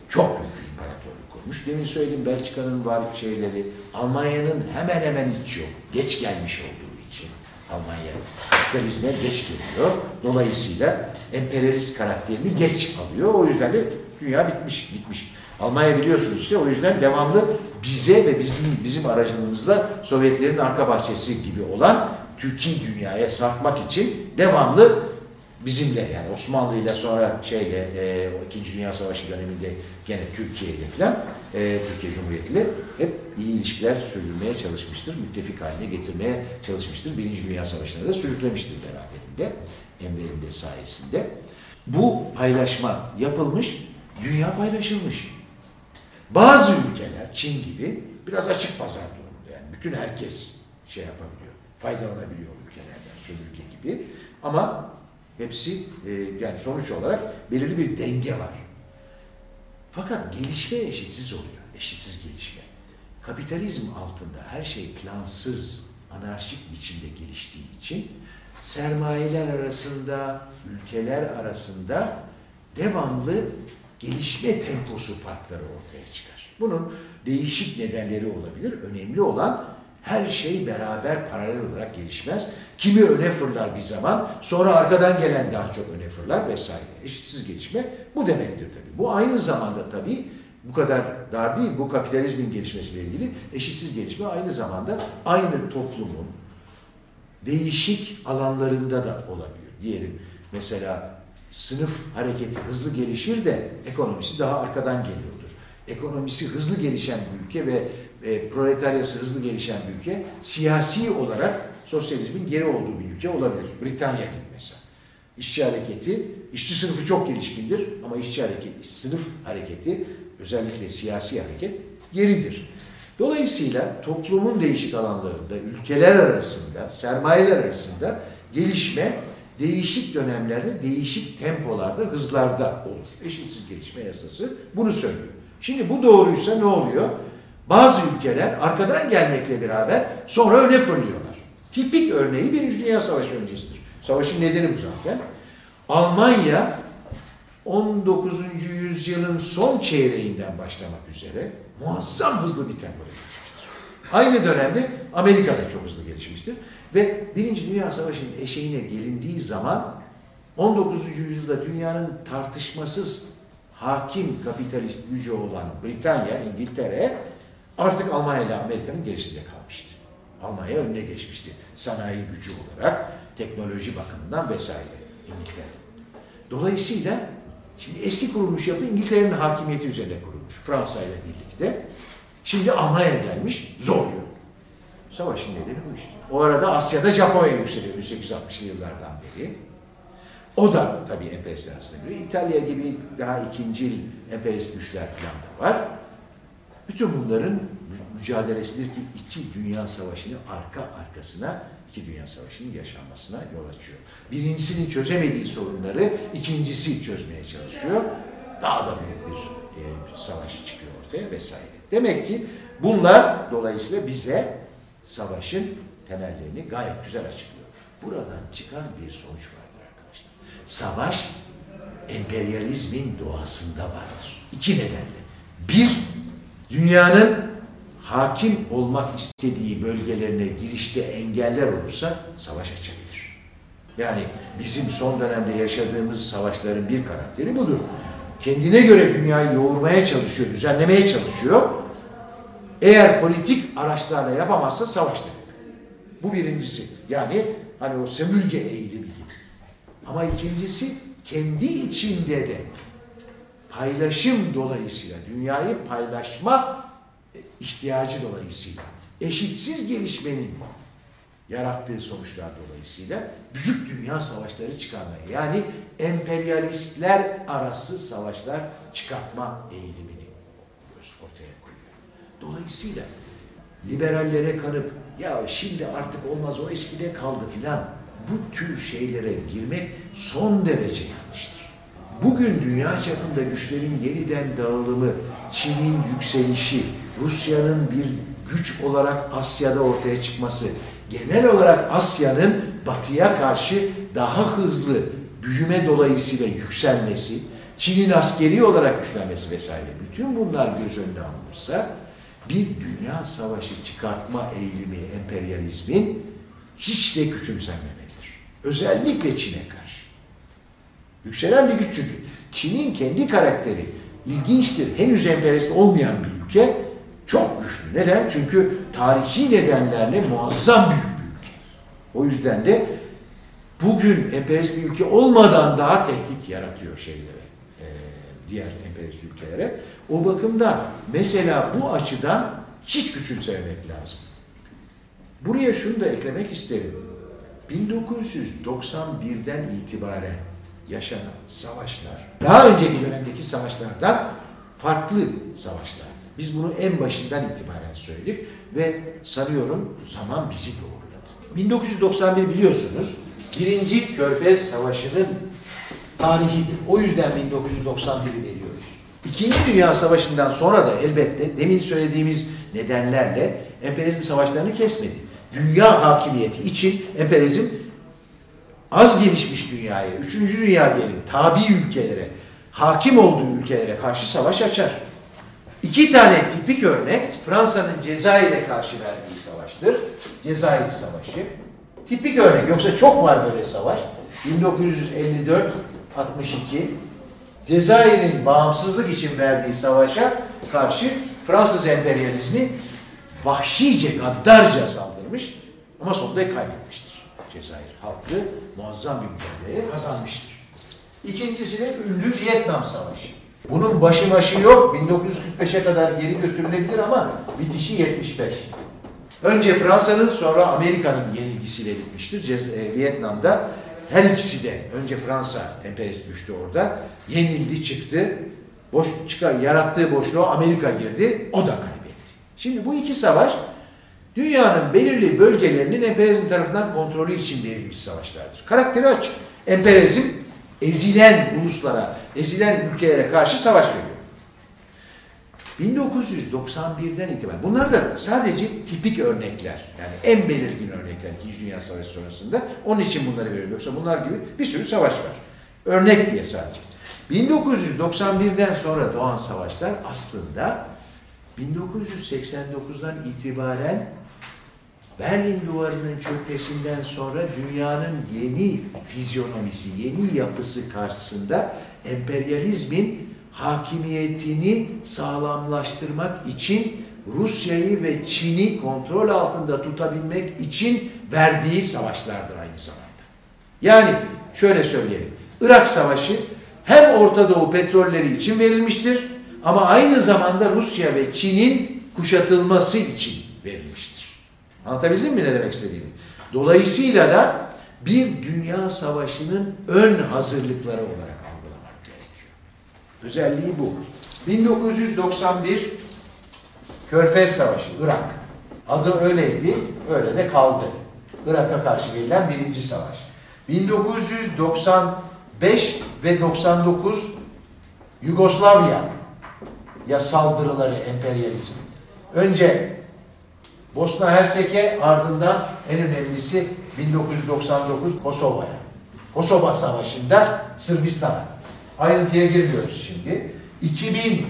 çok büyük bir imparatorluk kurmuş. Demin söyledim Belçika'nın var şeyleri. Almanya'nın hemen hemen hiç yok. Geç gelmiş olduğu için. Almanya kapitalizme geç geliyor. Dolayısıyla emperyalist karakterini geç alıyor. O yüzden de dünya bitmiş, bitmiş. Almanya biliyorsunuz işte o yüzden devamlı bize ve bizim bizim aracılığımızla Sovyetlerin arka bahçesi gibi olan Türkiye dünyaya sarkmak için devamlı bizimle yani Osmanlı ile sonra şeyle e, o İkinci Dünya Savaşı döneminde gene Türkiye ile falan e, Türkiye Cumhuriyeti ile hep iyi ilişkiler sürdürmeye çalışmıştır. Müttefik haline getirmeye çalışmıştır. Birinci Dünya Savaşı'na da sürüklemiştir beraberinde. Enver'in sayesinde. Bu paylaşma yapılmış, dünya paylaşılmış. Bazı ülkeler, Çin gibi biraz açık pazar durumunda. Yani bütün herkes şey yapabiliyor, faydalanabiliyor ülkelerden, sömürge gibi. Ama hepsi e, yani sonuç olarak belirli bir denge var. Fakat gelişme eşitsiz oluyor. Eşitsiz gelişme. Kapitalizm altında her şey plansız, anarşik biçimde geliştiği için sermayeler arasında, ülkeler arasında devamlı gelişme temposu farkları ortaya çıkar. Bunun değişik nedenleri olabilir. Önemli olan her şey beraber paralel olarak gelişmez. Kimi öne fırlar bir zaman, sonra arkadan gelen daha çok öne fırlar vesaire. Eşitsiz gelişme bu demektir tabii. Bu aynı zamanda tabii bu kadar dar değil, bu kapitalizmin gelişmesiyle ilgili eşitsiz gelişme aynı zamanda aynı toplumun değişik alanlarında da olabilir. Diyelim mesela sınıf hareketi hızlı gelişir de ekonomisi daha arkadan geliyordur. Ekonomisi hızlı gelişen bir ülke ve e, proletaryası hızlı gelişen bir ülke siyasi olarak sosyalizmin geri olduğu bir ülke olabilir. Britanya gibi mesela. İşçi hareketi, işçi sınıfı çok gelişkindir ama işçi hareketi, sınıf hareketi özellikle siyasi hareket geridir. Dolayısıyla toplumun değişik alanlarında, ülkeler arasında, sermayeler arasında gelişme değişik dönemlerde, değişik tempolarda, hızlarda olur. Eşitsiz gelişme yasası bunu söylüyor. Şimdi bu doğruysa ne oluyor? Bazı ülkeler arkadan gelmekle beraber sonra öne fırlıyorlar. Tipik örneği Birinci Dünya Savaşı öncesidir. Savaşın nedeni bu zaten. Almanya 19. yüzyılın son çeyreğinden başlamak üzere muazzam hızlı bir tempoda gelişmiştir. Aynı dönemde Amerika da çok hızlı gelişmiştir. Ve Birinci Dünya Savaşı'nın eşeğine gelindiği zaman 19. yüzyılda dünyanın tartışmasız hakim kapitalist gücü olan Britanya, İngiltere artık Almanya ile Amerika'nın gerisinde kalmıştı. Almanya önüne geçmişti. Sanayi gücü olarak, teknoloji bakımından vesaire İngiltere. Dolayısıyla şimdi eski kurulmuş yapı İngiltere'nin hakimiyeti üzerine kurulmuş. Fransa ile birlikte. Şimdi Almanya gelmiş, zorluyor. Savaşın nedeni bu işte. O arada Asya'da Japonya yükseliyor 1860'lı yıllardan beri. O da tabii emperyalistler arasında biri. İtalya gibi daha ikincil emperyalist güçler falan da var. Bütün bunların mücadelesidir ki iki dünya savaşını arka arkasına iki dünya savaşının yaşanmasına yol açıyor. Birincisinin çözemediği sorunları ikincisi çözmeye çalışıyor. Daha da büyük bir e, savaş çıkıyor ortaya vesaire. Demek ki bunlar dolayısıyla bize savaşın temellerini gayet güzel açıklıyor. Buradan çıkan bir sonuç vardır arkadaşlar. Savaş emperyalizmin doğasında vardır. İki nedenle. Bir, dünyanın hakim olmak istediği bölgelerine girişte engeller olursa savaş açabilir. Yani bizim son dönemde yaşadığımız savaşların bir karakteri budur. Kendine göre dünyayı yoğurmaya çalışıyor, düzenlemeye çalışıyor. Eğer politik araçlarla yapamazsa savaş demek. Bu birincisi. Yani hani o sömürge eğilimi gibi. Ama ikincisi kendi içinde de paylaşım dolayısıyla, dünyayı paylaşma ihtiyacı dolayısıyla, eşitsiz gelişmenin yarattığı sonuçlar dolayısıyla büyük dünya savaşları çıkarmaya yani emperyalistler arası savaşlar çıkartma eğilimini ortaya koyuyor. Dolayısıyla liberallere kanıp ya şimdi artık olmaz o eskide kaldı filan bu tür şeylere girmek son derece yanlıştır. Bugün dünya çapında güçlerin yeniden dağılımı, Çin'in yükselişi, Rusya'nın bir güç olarak Asya'da ortaya çıkması, genel olarak Asya'nın batıya karşı daha hızlı büyüme dolayısıyla yükselmesi, Çin'in askeri olarak güçlenmesi vesaire bütün bunlar göz önüne alınırsa bir dünya savaşı çıkartma eğilimi emperyalizmin hiç de küçümsenmemelidir. Özellikle Çin'e karşı. Yükselen bir güç çünkü. Çin'in kendi karakteri ilginçtir. Henüz emperyalist olmayan bir ülke çok güçlü. Neden? Çünkü tarihi nedenlerle muazzam büyük bir ülke. O yüzden de bugün emperyalist bir ülke olmadan daha tehdit yaratıyor şeylere, e, diğer emperyalist ülkelere. O bakımdan mesela bu açıdan hiç küçümsemek lazım. Buraya şunu da eklemek isterim. 1991'den itibaren yaşanan savaşlar, daha önceki dönemdeki savaşlardan farklı savaşlardı. Biz bunu en başından itibaren söyledik ve sanıyorum zaman bizi doğruladı. 1991 biliyorsunuz birinci Körfez Savaşı'nın tarihidir. O yüzden 1991'i veriyoruz. İkinci Dünya Savaşı'ndan sonra da elbette demin söylediğimiz nedenlerle emperyalizm savaşlarını kesmedi. Dünya hakimiyeti için emperyalizm az gelişmiş dünyaya, üçüncü dünya diyelim, tabi ülkelere, hakim olduğu ülkelere karşı savaş açar. İki tane tipik örnek Fransa'nın Cezayir'e karşı verdiği savaştır. Cezayir Savaşı. Tipik örnek yoksa çok var böyle savaş. 1954 62 Cezayir'in bağımsızlık için verdiği savaşa karşı Fransız emperyalizmi vahşice, gaddarca saldırmış ama sonunda kaybetmiştir. Cezayir halkı muazzam bir mücadele kazanmıştır. İkincisi de ünlü Vietnam Savaşı. Bunun başı başı yok. 1945'e kadar geri götürülebilir ama bitişi 75. Önce Fransa'nın sonra Amerika'nın yenilgisiyle bitmiştir. E, Vietnam'da her ikisi de önce Fransa emperyalist güçtü orada. Yenildi çıktı. Boş çıkar yarattığı boşluğa Amerika girdi. O da kaybetti. Şimdi bu iki savaş dünyanın belirli bölgelerinin emperyalizm tarafından kontrolü için verilmiş savaşlardır. Karakteri açık. Emperyalizm ezilen uluslara, ezilen ülkelere karşı savaş veriyor. 1991'den itibaren, bunlar da sadece tipik örnekler. Yani en belirgin örnekler İkinci Dünya Savaşı sonrasında. Onun için bunları veriyorum. Yoksa bunlar gibi bir sürü savaş var. Örnek diye sadece. 1991'den sonra doğan savaşlar aslında 1989'dan itibaren Berlin Duvarı'nın çökmesinden sonra dünyanın yeni fizyonomisi, yeni yapısı karşısında emperyalizmin hakimiyetini sağlamlaştırmak için Rusya'yı ve Çin'i kontrol altında tutabilmek için verdiği savaşlardır aynı zamanda. Yani şöyle söyleyelim. Irak Savaşı hem Orta Doğu petrolleri için verilmiştir ama aynı zamanda Rusya ve Çin'in kuşatılması için verilmiştir. Anlatabildim mi ne demek istediğimi? Dolayısıyla da bir dünya savaşının ön hazırlıkları olarak algılamak gerekiyor. Özelliği bu. 1991 Körfez Savaşı, Irak. Adı öyleydi, öyle de kaldı. Irak'a karşı verilen birinci savaş. 1995 ve 99 Yugoslavya ya saldırıları emperyalizm. Önce Bosna Hersek'e ardından en önemlisi 1999 Kosova'ya. Kosova Savaşı'nda Sırbistan'a. Ayrıntıya girmiyoruz şimdi. 2003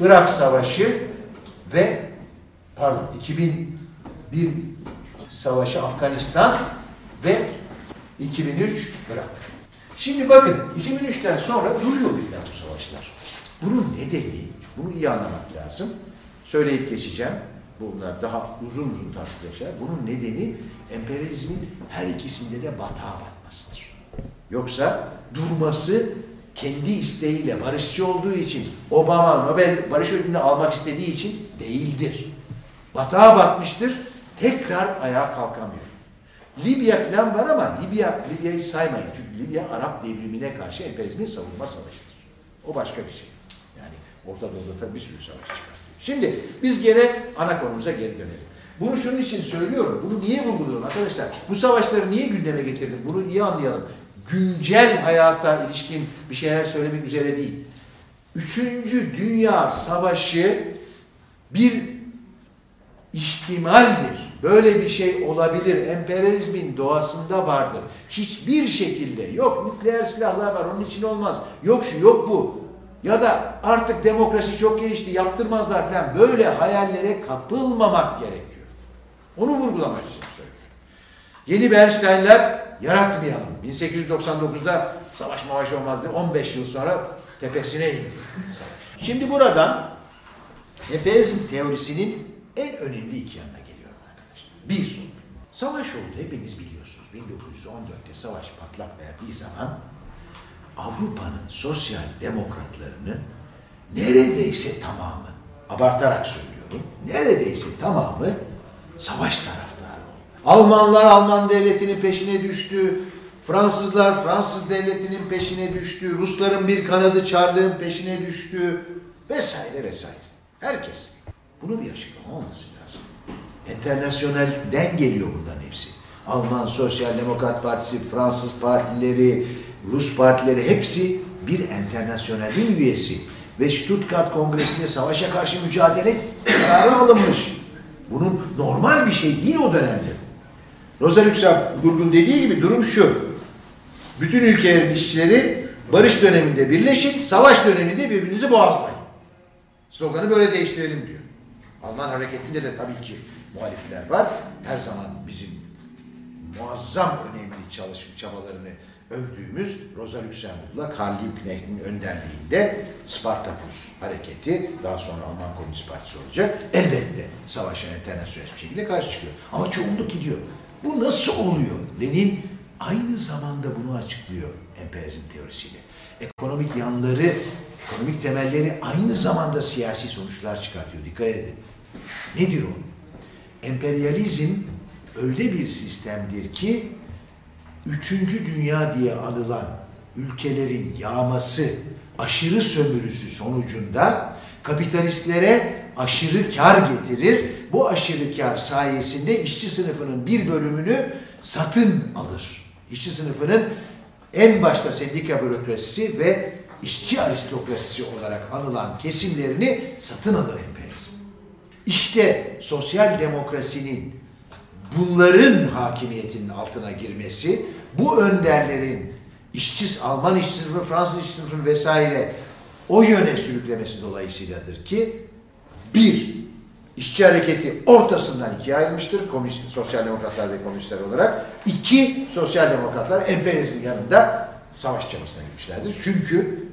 Irak Savaşı ve pardon 2001 Savaşı Afganistan ve 2003 Irak. Şimdi bakın 2003'ten sonra duruyor birden bu savaşlar. Bunun nedeni, bunu iyi anlamak lazım. Söyleyip geçeceğim. Bunlar daha uzun uzun tartışılacak. Bunun nedeni emperyalizmin her ikisinde de batağa batmasıdır. Yoksa durması kendi isteğiyle barışçı olduğu için Obama Nobel Barış Ödülünü almak istediği için değildir. Batağa batmıştır. Tekrar ayağa kalkamıyor. Libya falan var ama Libya Libya'yı saymayın. Çünkü Libya Arap devrimine karşı emperyalizmin savunma savaşıdır. O başka bir şey. Yani Orta Doğu'da bir sürü savaş çıkartıyor. Şimdi biz gene ana konumuza geri dönelim. Bunu şunun için söylüyorum. Bunu niye vurguluyorum arkadaşlar? Bu savaşları niye gündeme getirdim? Bunu iyi anlayalım. Güncel hayata ilişkin bir şeyler söylemek üzere değil. Üçüncü Dünya Savaşı bir ihtimaldir. Böyle bir şey olabilir. Emperyalizmin doğasında vardır. Hiçbir şekilde yok nükleer silahlar var onun için olmaz. Yok şu yok bu. Ya da artık demokrasi çok gelişti yaptırmazlar falan. Böyle hayallere kapılmamak gerekiyor. Onu vurgulamak için söylüyorum. Yeni Bernsteinler yaratmayalım. 1899'da savaş mavaş olmaz diye 15 yıl sonra tepesine indi. Şimdi buradan emperyalizm teorisinin en önemli iki yanına geliyorum arkadaşlar. Bir, savaş oldu hepiniz biliyorsunuz. 1914'te savaş patlak verdiği zaman Avrupa'nın sosyal demokratlarının neredeyse tamamı, abartarak söylüyorum, neredeyse tamamı savaş taraftarı oldu. Almanlar Alman devletinin peşine düştü, Fransızlar Fransız devletinin peşine düştü, Rusların bir kanadı Çarlığın peşine düştü vesaire vesaire. Herkes. Bunu bir açıklama olması lazım. Enternasyonelden geliyor bunların hepsi. Alman Sosyal Demokrat Partisi, Fransız partileri, Rus partileri hepsi bir enternasyonelin üyesi. Ve Stuttgart Kongresi'nde savaşa karşı mücadele kararı alınmış. Bunun normal bir şey değil o dönemde. Rosa Luxemburg'un dediği gibi durum şu. Bütün ülkelerin işçileri barış döneminde birleşin, savaş döneminde birbirinizi boğazlayın. Sloganı böyle değiştirelim diyor. Alman hareketinde de tabii ki muhalifler var. Her zaman bizim muazzam önemli çalışma çabalarını övdüğümüz Rosa Luxemburg'la Karl Liebknecht'in önderliğinde Spartakus hareketi, daha sonra Alman Komünist Partisi olacak. Elbette savaşa internasyonel bir şekilde karşı çıkıyor. Ama çoğunluk gidiyor. Bu nasıl oluyor? Lenin aynı zamanda bunu açıklıyor emperyalizm teorisiyle. Ekonomik yanları, ekonomik temelleri aynı zamanda siyasi sonuçlar çıkartıyor. Dikkat edin. Nedir o? Emperyalizm öyle bir sistemdir ki Üçüncü Dünya diye anılan ülkelerin yağması, aşırı sömürüsü sonucunda kapitalistlere aşırı kar getirir. Bu aşırı kar sayesinde işçi sınıfının bir bölümünü satın alır. İşçi sınıfının en başta sendika bürokrasisi ve işçi aristokrasisi olarak anılan kesimlerini satın alır emperyalizm. İşte sosyal demokrasinin bunların hakimiyetinin altına girmesi, bu önderlerin işçi, Alman işçi sınıfı, Fransız işçi sınıfı vesaire o yöne sürüklemesi dolayısıyladır ki bir, işçi hareketi ortasından ikiye ayrılmıştır. Komünist, sosyal demokratlar ve komünistler olarak. İki, sosyal demokratlar emperyalizmin yanında savaş çabasına gitmişlerdir. Çünkü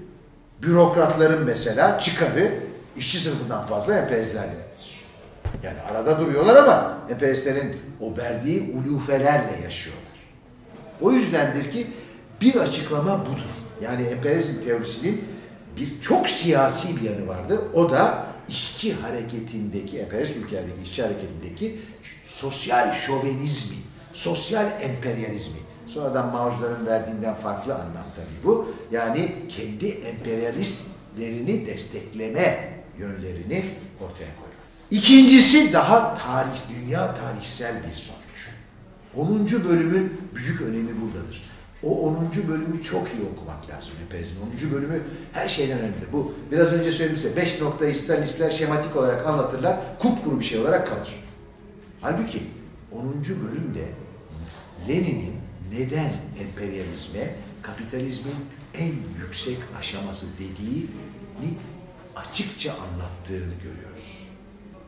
bürokratların mesela çıkarı işçi sınıfından fazla emperyalistlerdir. Yani arada duruyorlar ama emperyalistlerin o verdiği ulufelerle yaşıyorlar. O yüzdendir ki bir açıklama budur. Yani emperyalizm teorisinin bir çok siyasi bir yanı vardır. O da işçi hareketindeki, emperyalist ülkelerdeki işçi hareketindeki sosyal şovenizmi, sosyal emperyalizmi. Sonradan Mao'cuların verdiğinden farklı anlam tabii bu. Yani kendi emperyalistlerini destekleme yönlerini ortaya koyuyor. İkincisi daha tarih, dünya tarihsel bir sonuç. 10. bölümün büyük önemi buradadır. O 10. bölümü çok iyi okumak lazım emperyalizmin. 10. bölümü her şeyden önemlidir. Bu biraz önce söyledim size 5 noktayı Stalinistler şematik olarak anlatırlar. Kupkuru bir şey olarak kalır. Halbuki 10. bölümde Lenin'in neden emperyalizme kapitalizmin en yüksek aşaması dediğini açıkça anlattığını görüyoruz.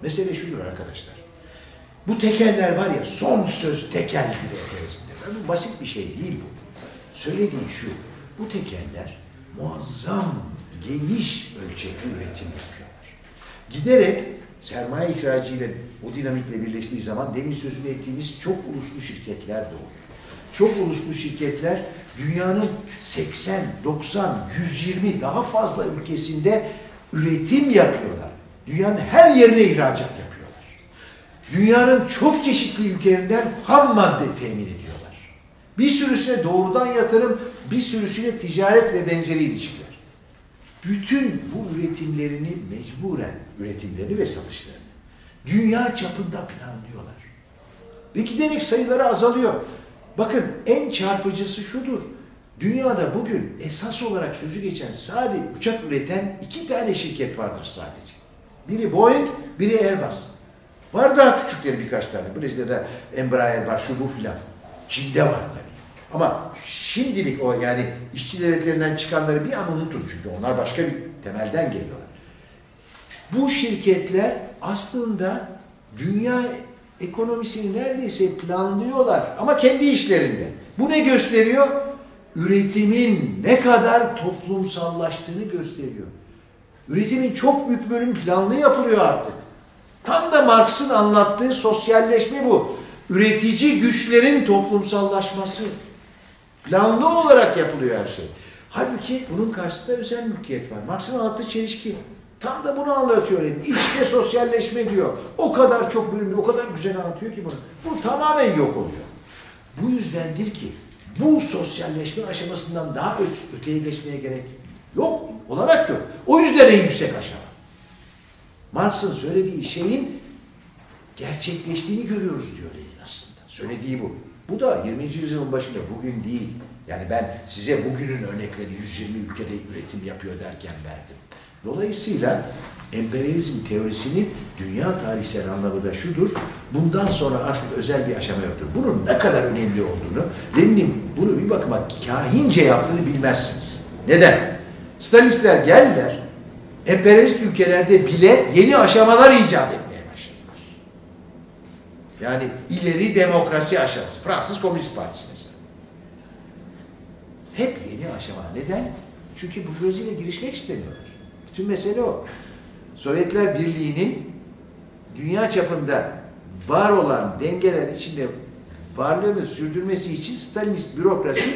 Mesele şudur arkadaşlar. Bu tekeller var ya son söz tekeldir emperyalizmde. Bu basit bir şey değil bu. Söylediği şu, bu tekeller muazzam, geniş ölçekli üretim yapıyorlar. Giderek sermaye ihracıyla, o dinamikle birleştiği zaman demin sözünü ettiğimiz çok uluslu şirketler doğuyor. Çok uluslu şirketler dünyanın 80, 90, 120 daha fazla ülkesinde üretim yapıyorlar. Dünyanın her yerine ihracat yapıyorlar. Dünyanın çok çeşitli ülkelerinden ham madde temin ediyorlar. Bir sürüsüne doğrudan yatırım, bir sürüsüne ticaret ve benzeri ilişkiler. Bütün bu üretimlerini mecburen, üretimlerini ve satışlarını dünya çapında planlıyorlar. Ve giderek sayıları azalıyor. Bakın en çarpıcısı şudur. Dünyada bugün esas olarak sözü geçen sadece uçak üreten iki tane şirket vardır sadece. Biri Boeing, biri Airbus. Var daha küçükleri birkaç tane. Brezilya'da Embraer var, şu bu filan. Çin'de var tabii. Ama şimdilik o yani işçi devletlerinden çıkanları bir an unutun çünkü onlar başka bir temelden geliyorlar. Bu şirketler aslında dünya ekonomisini neredeyse planlıyorlar ama kendi işlerinde. Bu ne gösteriyor? Üretimin ne kadar toplumsallaştığını gösteriyor. Üretimin çok büyük bölüm planlı yapılıyor artık. Tam da Marx'ın anlattığı sosyalleşme bu. Üretici güçlerin toplumsallaşması. Planlı olarak yapılıyor her şey. Halbuki bunun karşısında özel mülkiyet var. Marx'ın anlattığı çelişki. Tam da bunu anlatıyor. İşte sosyalleşme diyor. O kadar çok bölümlü, o kadar güzel anlatıyor ki bunu. Bu tamamen yok oluyor. Bu yüzdendir ki bu sosyalleşme aşamasından daha öteye geçmeye gerek yok. Olarak yok. O yüzden en yüksek aşama. Marx'ın söylediği şeyin gerçekleştiğini görüyoruz diyor Lenin aslında. Söylediği bu. Bu da 20. yüzyılın başında bugün değil. Yani ben size bugünün örnekleri 120 ülkede üretim yapıyor derken verdim. Dolayısıyla emperyalizm teorisinin dünya tarihsel anlamı da şudur. Bundan sonra artık özel bir aşama yoktur. Bunun ne kadar önemli olduğunu, Lenin'in bunu bir bakıma kahince yaptığını bilmezsiniz. Neden? Stalinistler geldiler, emperyalist ülkelerde bile yeni aşamalar icat etmeye başladılar. Yani ileri demokrasi aşaması. Fransız Komünist Partisi mesela. Hep yeni aşama. Neden? Çünkü burjuvaziyle girişmek istemiyorlar. Bütün mesele o. Sovyetler Birliği'nin dünya çapında var olan dengeler içinde varlığını sürdürmesi için Stalinist bürokrasi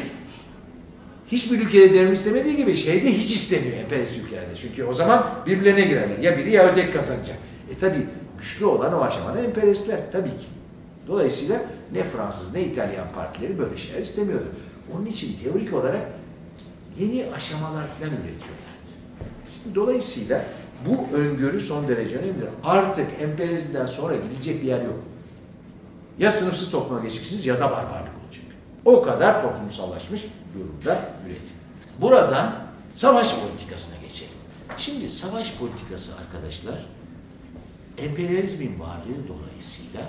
hiçbir ülkede devrim istemediği gibi şeyde hiç istemiyor emperyalist ülkelerde. Çünkü o zaman birbirlerine girerler. Ya biri ya öteki kazanacak. E tabi güçlü olan o aşamada emperyalistler tabii ki. Dolayısıyla ne Fransız ne İtalyan partileri böyle şeyler istemiyordu. Onun için teorik olarak yeni aşamalar falan üretiyorlardı. Şimdi dolayısıyla bu öngörü son derece önemlidir. Artık emperyalizmden sonra gidecek bir yer yok. Ya sınıfsız topluma geçeceksiniz ya da barbarlık. O kadar toplumsallaşmış durumda üretim. Buradan Savaş politikasına geçelim. Şimdi savaş politikası arkadaşlar emperyalizmin varlığı dolayısıyla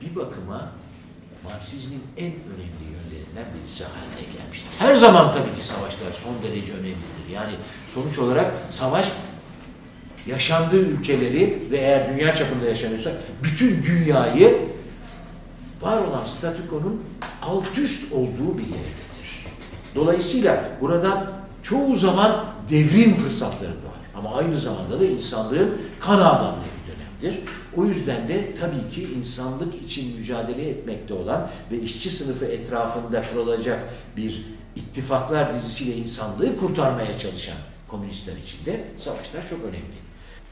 bir bakıma Marksizmin en önemli yönlerinden birisi haline gelmiştir. Her zaman tabii ki savaşlar son derece önemlidir. Yani sonuç olarak savaş yaşandığı ülkeleri ve eğer dünya çapında yaşanıyorsa bütün dünyayı var olan statükonun alt üst olduğu bir yere getirir. Dolayısıyla buradan çoğu zaman devrim fırsatları doğar. Ama aynı zamanda da insanlığın kan ağladığı bir dönemdir. O yüzden de tabii ki insanlık için mücadele etmekte olan ve işçi sınıfı etrafında kurulacak bir ittifaklar dizisiyle insanlığı kurtarmaya çalışan komünistler için de savaşlar çok önemli.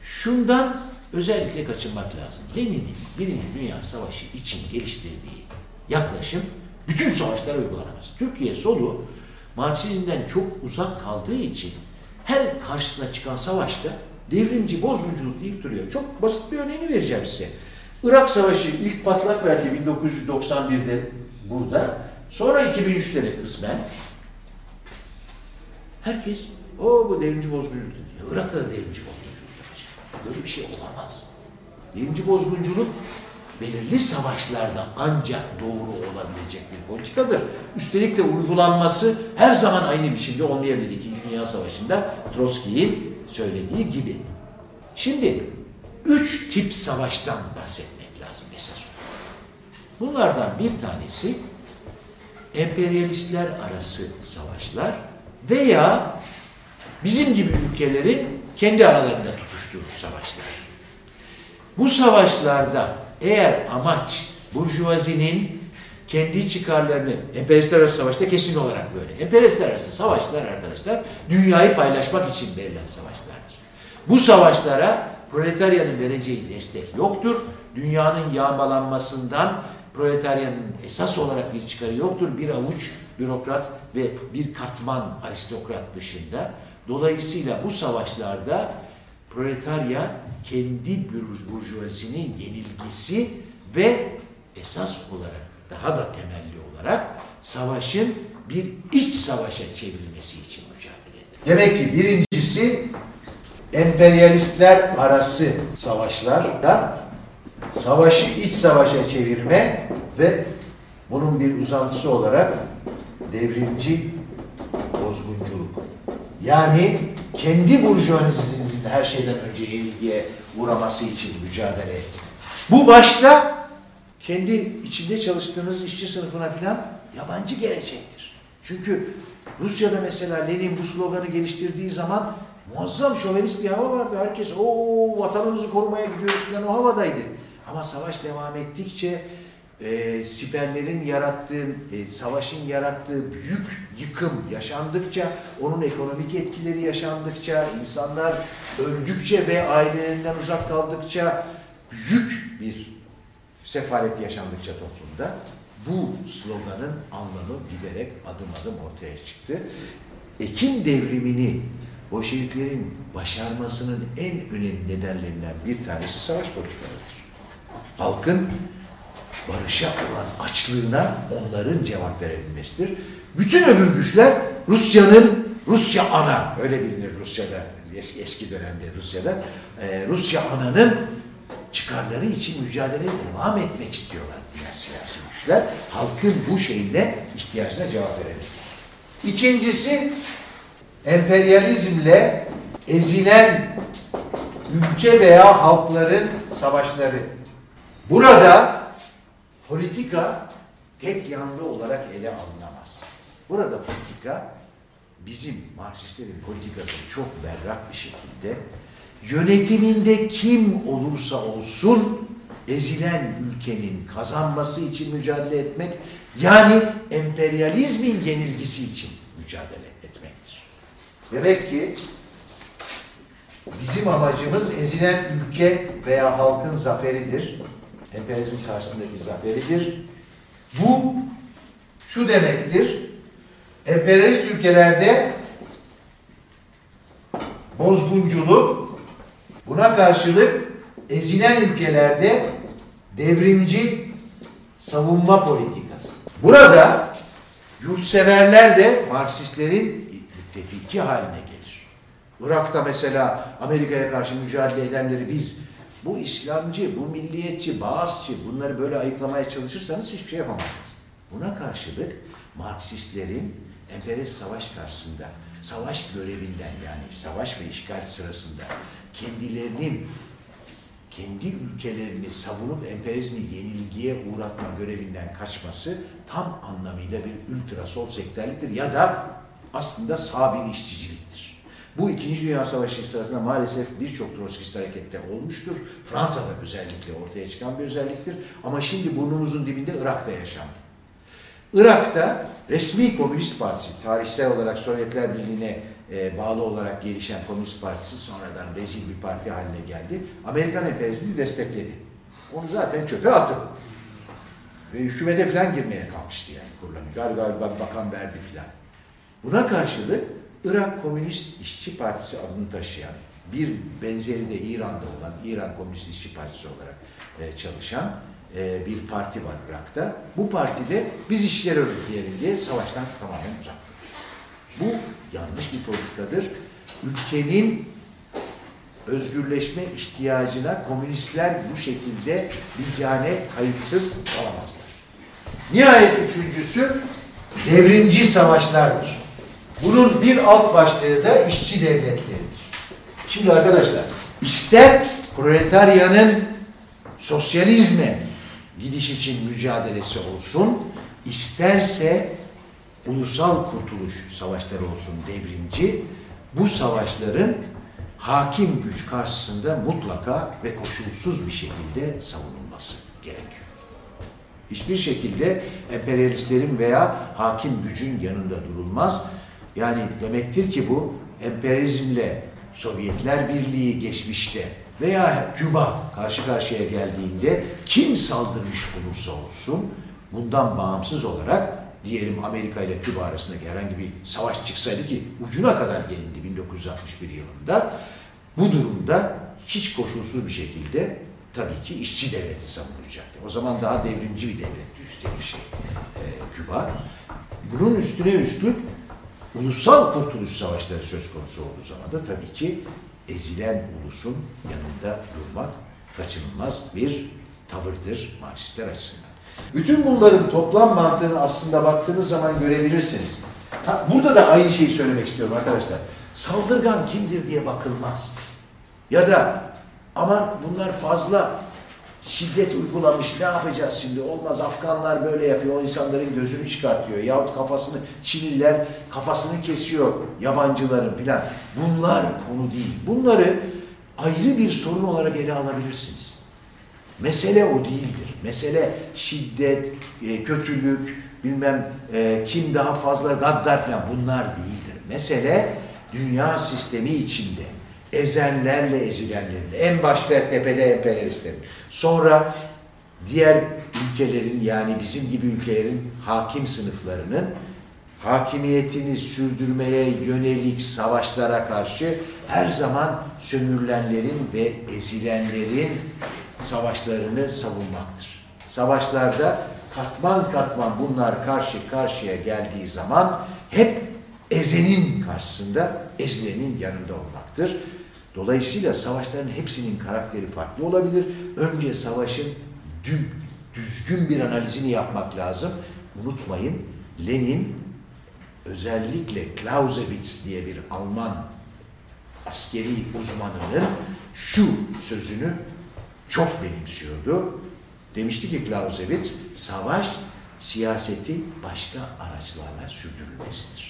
Şundan özellikle kaçınmak lazım. Lenin'in Birinci Dünya Savaşı için geliştirdiği yaklaşım bütün savaşlara uygulanamaz. Türkiye solu Marksizmden çok uzak kaldığı için her karşısına çıkan savaşta devrimci bozgunculuk deyip duruyor. Çok basit bir örneğini vereceğim size. Irak Savaşı ilk patlak verdi 1991'de burada. Sonra 2003'te de kısmen. Herkes o bu devrimci bozgunculuk diyor. Irak'ta da devrimci bozgunculuk. Böyle bir şey olamaz. Devrimci bozgunculuk belirli savaşlarda ancak doğru olabilecek bir politikadır. Üstelik de uygulanması her zaman aynı biçimde olmayabilir. İkinci Dünya Savaşı'nda Trotsky'in söylediği gibi. Şimdi üç tip savaştan bahsetmek lazım esas olarak. Bunlardan bir tanesi emperyalistler arası savaşlar veya bizim gibi ülkelerin kendi aralarında tutuştuğu savaşlar. Bu savaşlarda eğer amaç burjuvazinin kendi çıkarlarını, emperyalistler arası savaşta kesin olarak böyle. Emperyalistler arası savaşlar arkadaşlar dünyayı paylaşmak için verilen savaşlardır. Bu savaşlara proletaryanın vereceği destek yoktur. Dünyanın yağmalanmasından proletaryanın esas olarak bir çıkarı yoktur. Bir avuç bürokrat ve bir katman aristokrat dışında. Dolayısıyla bu savaşlarda proletarya kendi burjuvazinin yenilgisi ve esas olarak daha da temelli olarak savaşın bir iç savaşa çevrilmesi için mücadele eder. Demek ki birincisi emperyalistler arası savaşlarda savaşı iç savaşa çevirme ve bunun bir uzantısı olarak devrimci bozgunculuk. Yani kendi burjuvazisinin her şeyden önce yenilgiye uğraması için mücadele etme. Bu başta kendi içinde çalıştığınız işçi sınıfına filan yabancı gelecektir. Çünkü Rusya'da mesela Lenin bu sloganı geliştirdiği zaman muazzam şovenist bir hava vardı. Herkes o vatanımızı korumaya gidiyoruz filan o havadaydı. Ama savaş devam ettikçe e, siperlerin yarattığı, e, savaşın yarattığı büyük yıkım yaşandıkça, onun ekonomik etkileri yaşandıkça, insanlar öldükçe ve ailelerinden uzak kaldıkça büyük bir sefalet yaşandıkça toplumda bu sloganın anlamı giderek adım adım ortaya çıktı. Ekim devrimini Bolşeviklerin başarmasının en önemli nedenlerinden bir tanesi savaş politikalarıdır. Halkın barışa olan açlığına onların cevap verebilmesidir. Bütün öbür güçler Rusya'nın Rusya ana öyle bilinir Rusya'da eski, eski dönemde Rusya'da e, Rusya ananın çıkarları için mücadele devam etmek istiyorlar diğer siyasi güçler. Halkın bu şeyine ihtiyacına cevap verelim. İkincisi emperyalizmle ezilen ülke veya halkların savaşları. Burada politika tek yanlı olarak ele alınamaz. Burada politika bizim Marksistlerin politikası çok berrak bir şekilde yönetiminde kim olursa olsun ezilen ülkenin kazanması için mücadele etmek yani emperyalizmin yenilgisi için mücadele etmektir. Demek ki bizim amacımız ezilen ülke veya halkın zaferidir. Emperyalizm karşısındaki zaferidir. Bu şu demektir. Emperyalist ülkelerde bozgunculuk, buna karşılık ezilen ülkelerde devrimci savunma politikası. Burada yurtseverler de Marksistlerin müttefiki haline gelir. Irak'ta mesela Amerika'ya karşı mücadele edenleri biz bu İslamcı, bu milliyetçi, Bağızçı bunları böyle ayıklamaya çalışırsanız hiçbir şey yapamazsınız. Buna karşılık Marksistlerin emperyalist savaş karşısında, savaş görevinden yani savaş ve işgal sırasında kendilerinin kendi ülkelerini savunup emperyalizmi yenilgiye uğratma görevinden kaçması tam anlamıyla bir ultra sol sektörlüktir ya da aslında sağ bir işçiciliktir. Bu İkinci Dünya Savaşı sırasında maalesef birçok Troskist harekette olmuştur. Fransa'da özellikle ortaya çıkan bir özelliktir. Ama şimdi burnumuzun dibinde Irak'ta yaşandı. Irak'ta resmi Komünist Partisi, tarihsel olarak Sovyetler Birliği'ne e, bağlı olarak gelişen Komünist Partisi sonradan rezil bir parti haline geldi. Amerikan emperyalizmini destekledi. Onu zaten çöpe atın. Ve hükümete falan girmeye kalkıştı yani kurulanı. Galiba bakan verdi filan. Buna karşılık Irak Komünist İşçi Partisi adını taşıyan, bir benzeri de İran'da olan, İran Komünist İşçi Partisi olarak e, çalışan e, bir parti var Irak'ta. Bu partide biz işleri örgütleyelim diye savaştan tamamen uzak Bu yanlış bir politikadır. Ülkenin özgürleşme ihtiyacına komünistler bu şekilde bilgane kayıtsız olamazlar. Nihayet üçüncüsü devrimci savaşlardır. Bunun bir alt başlığı da işçi devletleridir. Şimdi arkadaşlar ister proletaryanın sosyalizme gidiş için mücadelesi olsun, isterse ulusal kurtuluş savaşları olsun devrimci, bu savaşların hakim güç karşısında mutlaka ve koşulsuz bir şekilde savunulması gerekiyor. Hiçbir şekilde emperyalistlerin veya hakim gücün yanında durulmaz. Yani demektir ki bu emperyalizmle Sovyetler Birliği geçmişte veya Küba karşı karşıya geldiğinde kim saldırmış olursa olsun bundan bağımsız olarak diyelim Amerika ile Küba arasındaki herhangi bir savaş çıksaydı ki ucuna kadar gelindi 1961 yılında bu durumda hiç koşulsuz bir şekilde tabii ki işçi devleti savunacaktı. O zaman daha devrimci bir devletti üstelik şey e, Küba. Bunun üstüne üstlük ulusal kurtuluş savaşları söz konusu olduğu zaman da tabii ki ezilen ulusun yanında durmak kaçınılmaz bir tavırdır Marksistler açısından. Bütün bunların toplam mantığını aslında baktığınız zaman görebilirsiniz. Ha, burada da aynı şeyi söylemek istiyorum arkadaşlar. Saldırgan kimdir diye bakılmaz. Ya da aman bunlar fazla şiddet uygulamış ne yapacağız şimdi? Olmaz Afganlar böyle yapıyor o insanların gözünü çıkartıyor. Yahut kafasını Çinliler kafasını kesiyor yabancıların filan. Bunlar konu değil. Bunları ayrı bir sorun olarak ele alabilirsiniz. Mesele o değildir. Mesele şiddet e, kötülük bilmem e, kim daha fazla gaddar filan. Bunlar değildir. Mesele dünya sistemi içinde ezenlerle ezilenlerin, en başta tepede emperyalistlerin, sonra diğer ülkelerin yani bizim gibi ülkelerin hakim sınıflarının hakimiyetini sürdürmeye yönelik savaşlara karşı her zaman sömürülenlerin ve ezilenlerin savaşlarını savunmaktır. Savaşlarda katman katman bunlar karşı karşıya geldiği zaman hep ezenin karşısında ezilenin yanında olmaktır. Dolayısıyla savaşların hepsinin karakteri farklı olabilir. Önce savaşın düzgün bir analizini yapmak lazım. Unutmayın Lenin özellikle Clausewitz diye bir Alman askeri uzmanının şu sözünü çok benimsiyordu. Demişti ki Clausewitz, savaş siyaseti başka araçlarla sürdürülmesidir.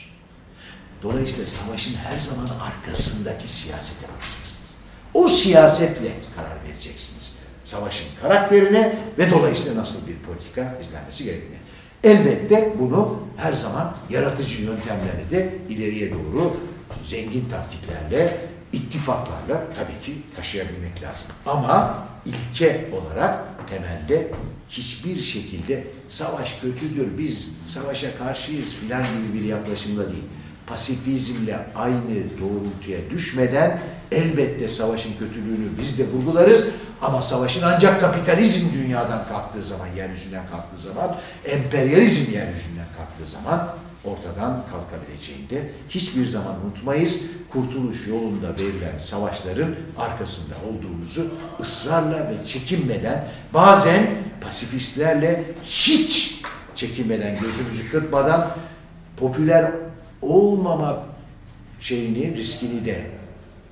Dolayısıyla savaşın her zaman arkasındaki siyasete bakacaksınız. O siyasetle karar vereceksiniz. Savaşın karakterine ve dolayısıyla nasıl bir politika izlenmesi gerektiğine. Elbette bunu her zaman yaratıcı yöntemlerle de ileriye doğru zengin taktiklerle, ittifaklarla tabii ki taşıyabilmek lazım. Ama ilke olarak temelde hiçbir şekilde savaş kötüdür, biz savaşa karşıyız filan gibi bir yaklaşımda değil pasifizmle aynı doğrultuya düşmeden elbette savaşın kötülüğünü biz de vurgularız ama savaşın ancak kapitalizm dünyadan kalktığı zaman, yeryüzünden kalktığı zaman, emperyalizm yeryüzünden kalktığı zaman ortadan kalkabileceğini de hiçbir zaman unutmayız. Kurtuluş yolunda verilen savaşların arkasında olduğumuzu ısrarla ve çekinmeden bazen pasifistlerle hiç çekinmeden gözümüzü kırpmadan popüler olmama şeyini riskini de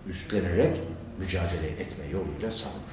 üstlenerek mücadele etme yoluyla savunuruz.